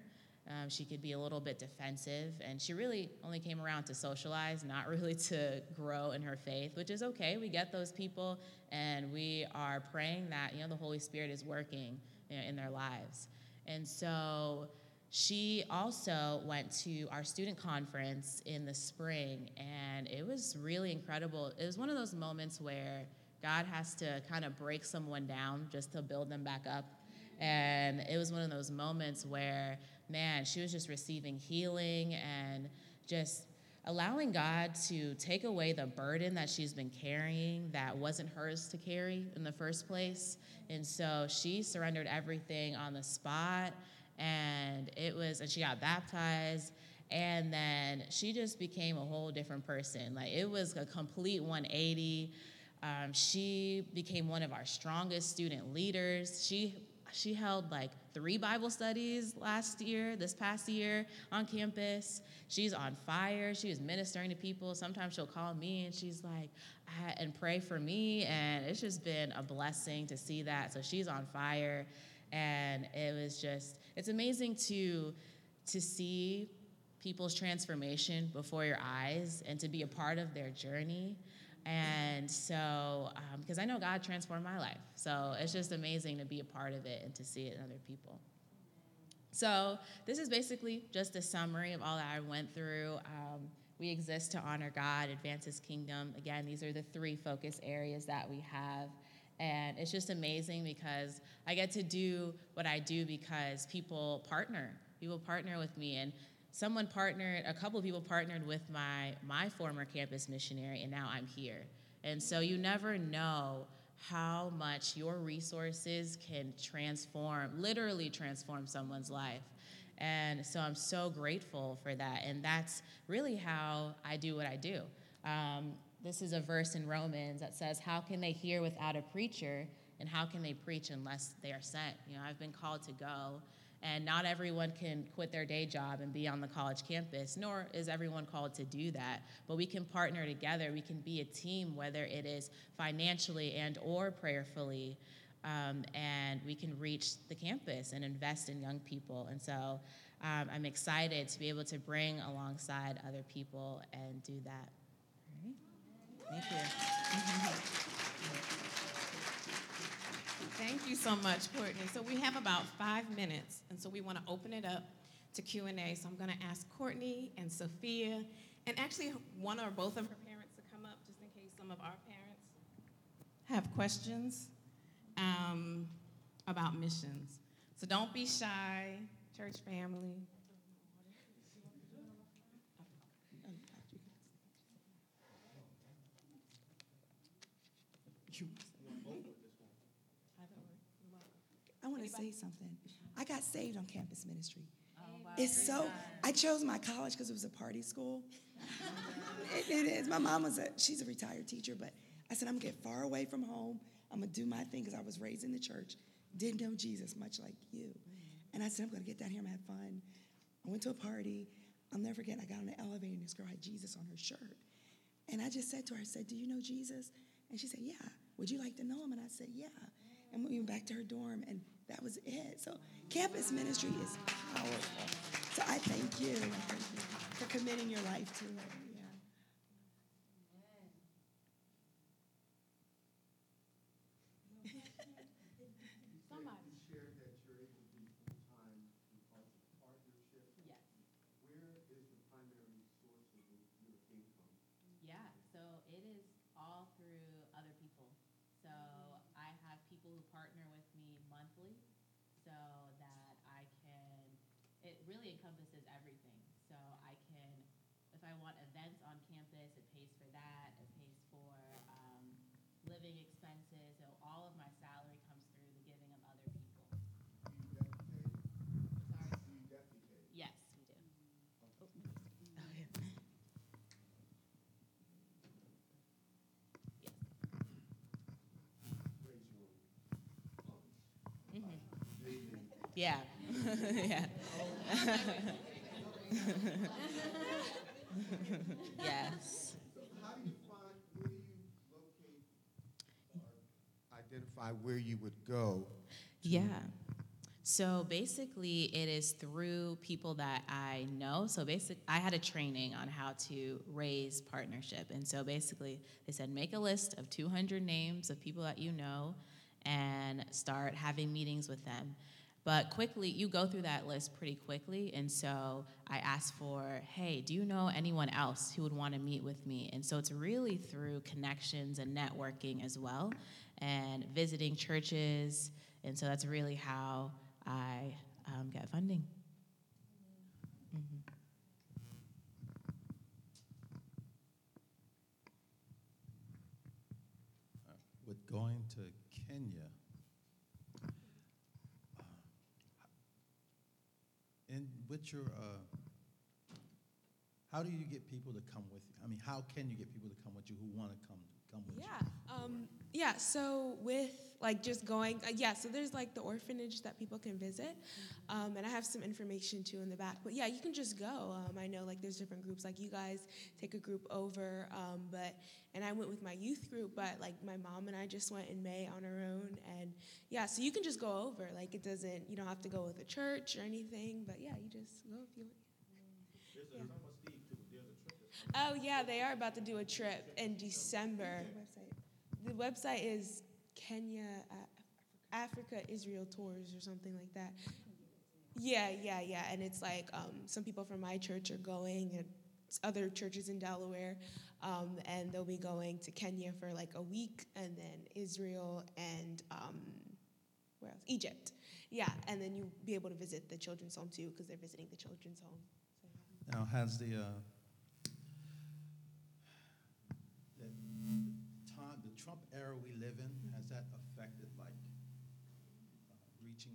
Um, she could be a little bit defensive, and she really only came around to socialize, not really to grow in her faith, which is okay. We get those people, and we are praying that you know the Holy Spirit is working you know, in their lives. And so she also went to our student conference in the spring, and it was really incredible. It was one of those moments where God has to kind of break someone down just to build them back up. And it was one of those moments where, man, she was just receiving healing and just allowing God to take away the burden that she's been carrying that wasn't hers to carry in the first place. And so she surrendered everything on the spot and it was and she got baptized and then she just became a whole different person. Like it was a complete 180 um, she became one of our strongest student leaders. She she held like three bible studies last year this past year on campus. She's on fire. She was ministering to people. Sometimes she'll call me and she's like and pray for me. And it's just been a blessing to see that. So she's on fire. And it was just it's amazing to to see people's transformation before your eyes and to be a part of their journey and so because um, i know god transformed my life. So it's just amazing to be a part of it and to see it in other people. So this is basically just a summary of all that i went through. Um, we exist to honor god advance his kingdom. Again these are the three focus areas that we have. And it's just amazing because I get to do what I do because people partner. People partner with me. And someone partnered, a couple of people partnered with my, my former campus missionary, and now I'm here. And so you never know how much your resources can transform, literally transform someone's life. And so I'm so grateful for that. And that's really how I do what I do. Um, this is a verse in Romans that says, How can they hear without a preacher? And how can they preach unless they are sent? You know, I've been called to go, and not everyone can quit their day job and be on the college campus, nor is everyone called to do that. But we can partner together. We can be a team, whether it is financially and or prayerfully, um, and we can reach the campus and invest in young people. And so um, I'm excited to be able to bring alongside other people and do that. Thank you. Thank you so much, Courtney. So we have about five minutes, and so we want to open it up to Q&A. So I'm going to ask Courtney and Sophia, and actually one or both of her parents to come up, just in case some of our parents have questions um, about missions. So don't be shy, church family. You. I want to say something. I got saved on campus ministry. It's so, I chose my college because it was a party school. it, it is. My mom was a, she's a retired teacher, but I said, I'm going to get far away from home. I'm going to do my thing because I was raised in the church, didn't know Jesus, much like you. And I said, I'm going to get down here and have fun. I went to a party. I'll never forget, I got on the elevator and this girl had Jesus on her shirt. And I just said to her, I said, Do you know Jesus? And she said, Yeah. Would you like to know him? And I said, Yeah. And we went back to her dorm, and that was it. So campus ministry is powerful. So I thank you. For committing your life to it. Yeah. Somebody. shared that you're able to be full-time because of partnership. Yes. Where is the primary source of your your income? Yeah, so it is all through other people. So I have people who partner with me monthly so that I can, it really encompasses everything. So I can, if I want events on campus, it pays for that. It pays for um, living expenses. So all of my salary comes through the giving of other people. Do you deputate? Sorry? Do you deputate? Yes, we do. Yes. Raise your funds. Amazing. Yeah. yeah. yes. So how do you find, where do you locate or identify where you would go? Yeah. So basically, it is through people that I know. So basically, I had a training on how to raise partnership, and so basically, they said make a list of 200 names of people that you know, and start having meetings with them. But quickly, you go through that list pretty quickly, and so I asked for, hey, do you know anyone else who would want to meet with me? And so it's really through connections and networking as well, and visiting churches. And so that's really how I um, get funding. Mhm. with going to Kenya, uh, with your, uh, how do you get people to come with you? I mean, how can you get people to come with you who want to come come with you? Yeah. Um, yeah. So with like just going, uh, yeah. So there's like the orphanage that people can visit, um, and I have some information too in the back. But yeah, you can just go. Um, I know like there's different groups. Like you guys take a group over, um, but and I went with my youth group. But like my mom and I just went in May on our own, and yeah. So you can just go over. Like it doesn't. You don't have to go with a church or anything. But yeah, you just go if you want. Yeah. Oh yeah, they are about to do a trip in December. The website is Kenya, uh, Africa Israel Tours or something like that. Yeah, yeah, yeah. And it's like um, some people from my church are going, and other churches in Delaware, um, and they'll be going to Kenya for like a week, and then Israel and um, where else? Egypt. Yeah, and then you'll be able to visit the children's home too, because they're visiting the children's home. So. Now, has the, uh, the time, the Trump era we live in, has that affected like uh, reaching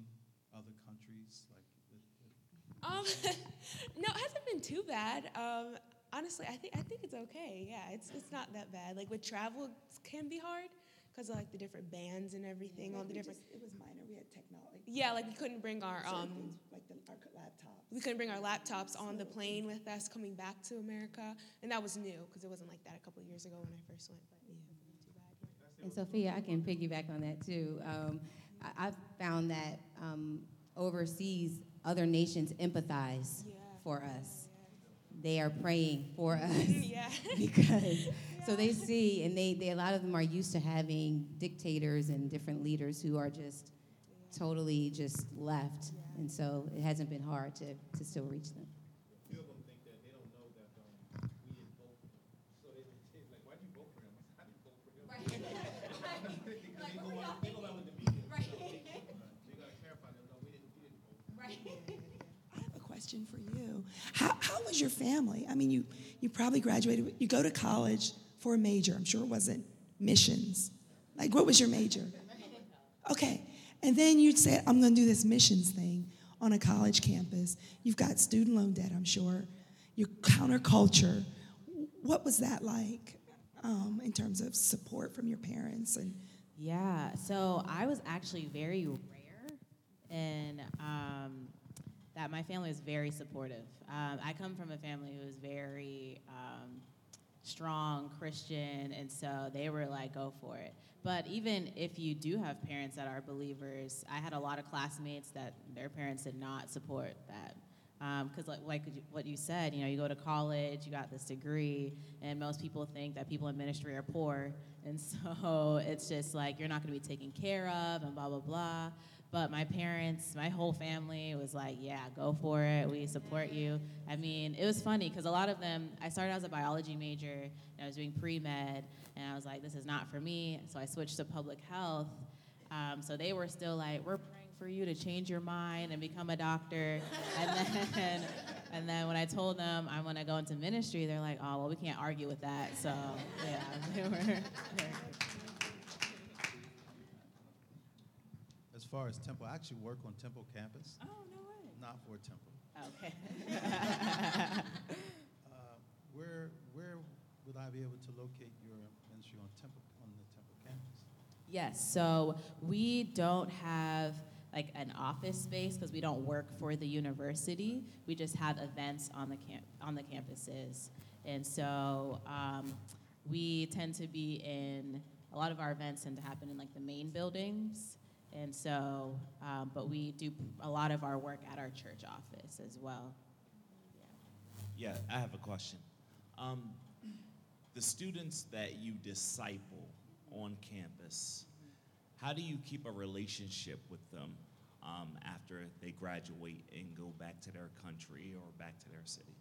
other countries? Like, with, with Um, no, it hasn't been too bad. Um, honestly, I think I think it's okay. Yeah, it's it's not that bad. Like with travel, it can be hard because of like the different bands and everything on the different. just- it was minor. We had technology. Yeah, like we couldn't bring our um, things, like the, our laptops. we couldn't bring our laptops on the plane with us coming back to America, and that was new because it wasn't like that a couple years ago when I first went. But yeah, it wasn't too bad. Yeah. And Sophia, I can piggyback on that too. Um, I, I've found that um, overseas, other nations empathize Yeah. for us. They are praying for us Yeah. because so they see, and they, they a lot of them are used to having dictators and different leaders who are just totally just left, and so it hasn't been hard to, to still reach them. A few of them think that they don't know that um, we didn't vote for them. So they say, like, why'd you vote for him? I said, I didn't vote for him. Because they go out, they go out with the media. So, uh, so you gotta clarify them, no, we didn't, we didn't vote for him. I have a question for you. How, how your family? I mean, you, you probably graduated, you go to college for a major. I'm sure it wasn't missions. Like, what was your major? Okay. And then you'd say, I'm going to do this missions thing on a college campus. You've got student loan debt, I'm sure. Your counterculture. What was that like um, in terms of support from your parents? And Yeah, so I was actually very rare in um, that my family is very supportive. Um, I come from a family who is very um, strong Christian, and so they were like, go for it. But even if you do have parents that are believers, I had a lot of classmates that their parents did not support that. Because, like, like what you said, you know, you go to college, you got this degree, and most people think that people in ministry are poor. And so it's just like you're not going to be taken care of, and blah, blah, blah. But my parents, my whole family was like, yeah, go for it. We support you. I mean, it was funny because a lot of them, I started as a biology major and I was doing pre med, and I was like, this is not for me. So I switched to public health. Um, so they were still like, we're praying for you to change your mind and become a doctor. and then, and then when I told them I want to go into ministry, they're like, oh, well, we can't argue with that. So yeah, they were. they were- far as Temple, I actually work on Temple campus, oh no way. not for Temple. Okay. Uh, Where, where would I be able to locate your ministry on Temple, on the Temple campus? Yes, so we don't have like an office space because we don't work for the university. We just have events on the camp on the campuses, and so um, we tend to be in a lot of our events tend to happen in like the main buildings, and so um, but we do a lot of our work at our church office as well. Yeah, I have a question. Um, the students that you disciple on campus, how do you keep a relationship with them um, after they graduate and go back to their country or back to their city?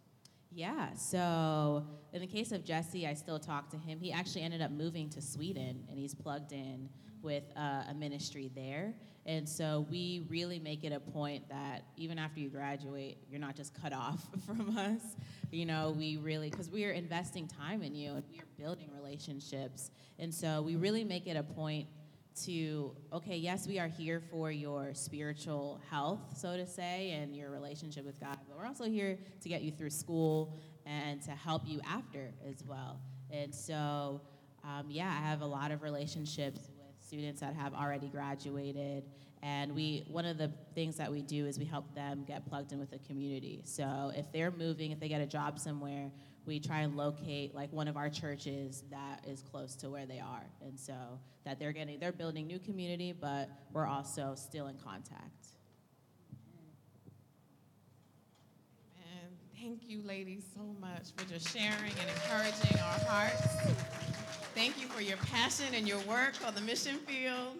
Yeah, so in the case of Jesse, I still talk to him. He actually ended up moving to Sweden and he's plugged in with uh, a ministry there. And so we really make it a point that even after you graduate, you're not just cut off from us. You know, we really, because we are investing time in you and we are building relationships. And so we really make it a point to okay yes we are here for your spiritual health so to say and your relationship with god we're also here to get you through school and to help you after as well. And so um, yeah i have a lot of relationships with students that have already graduated. And we one of the things that we do is we help them get plugged in with the community. So if they're moving if they get a job somewhere we try and locate like one of our churches that is close to where they are. And so that they're getting they're building new community but we're also still in contact And thank you, ladies, so much for just sharing and encouraging our hearts. Thank you for your passion and your work on the mission field.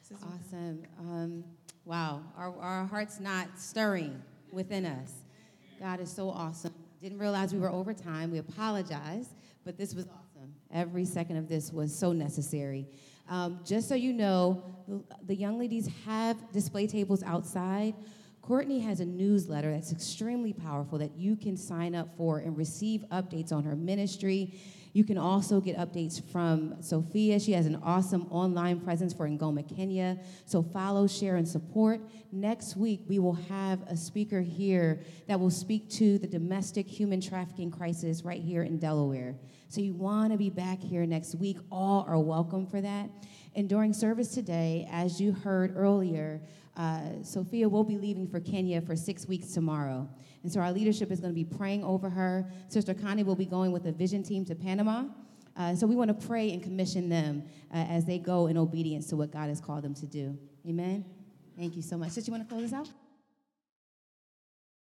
This is Awesome. Um, wow, our, our hearts not stirring within us. God is so awesome. Didn't realize we were over time. We apologize, but this was awesome. Every second of this was so necessary. Um, just so you know, the, the young ladies have display tables outside. Courtney has a newsletter that's extremely powerful that you can sign up for and receive updates on her ministry. You can also get updates from Sophia. She has an awesome online presence for Ngoma, Kenya. So follow, share, and support. Next week, we will have a speaker here that will speak to the domestic human trafficking crisis right here in Delaware. So you want to be back here next week. All are welcome for that. And during service today, as you heard earlier, uh, Sophia will be leaving for Kenya for six weeks tomorrow. And so our leadership is going to be praying over her. Sister Connie will be going with the vision team to Panama. Uh, so we want to pray and commission them uh, as they go in obedience to what God has called them to do. Amen. Thank you so much. Sister, you want to close us out?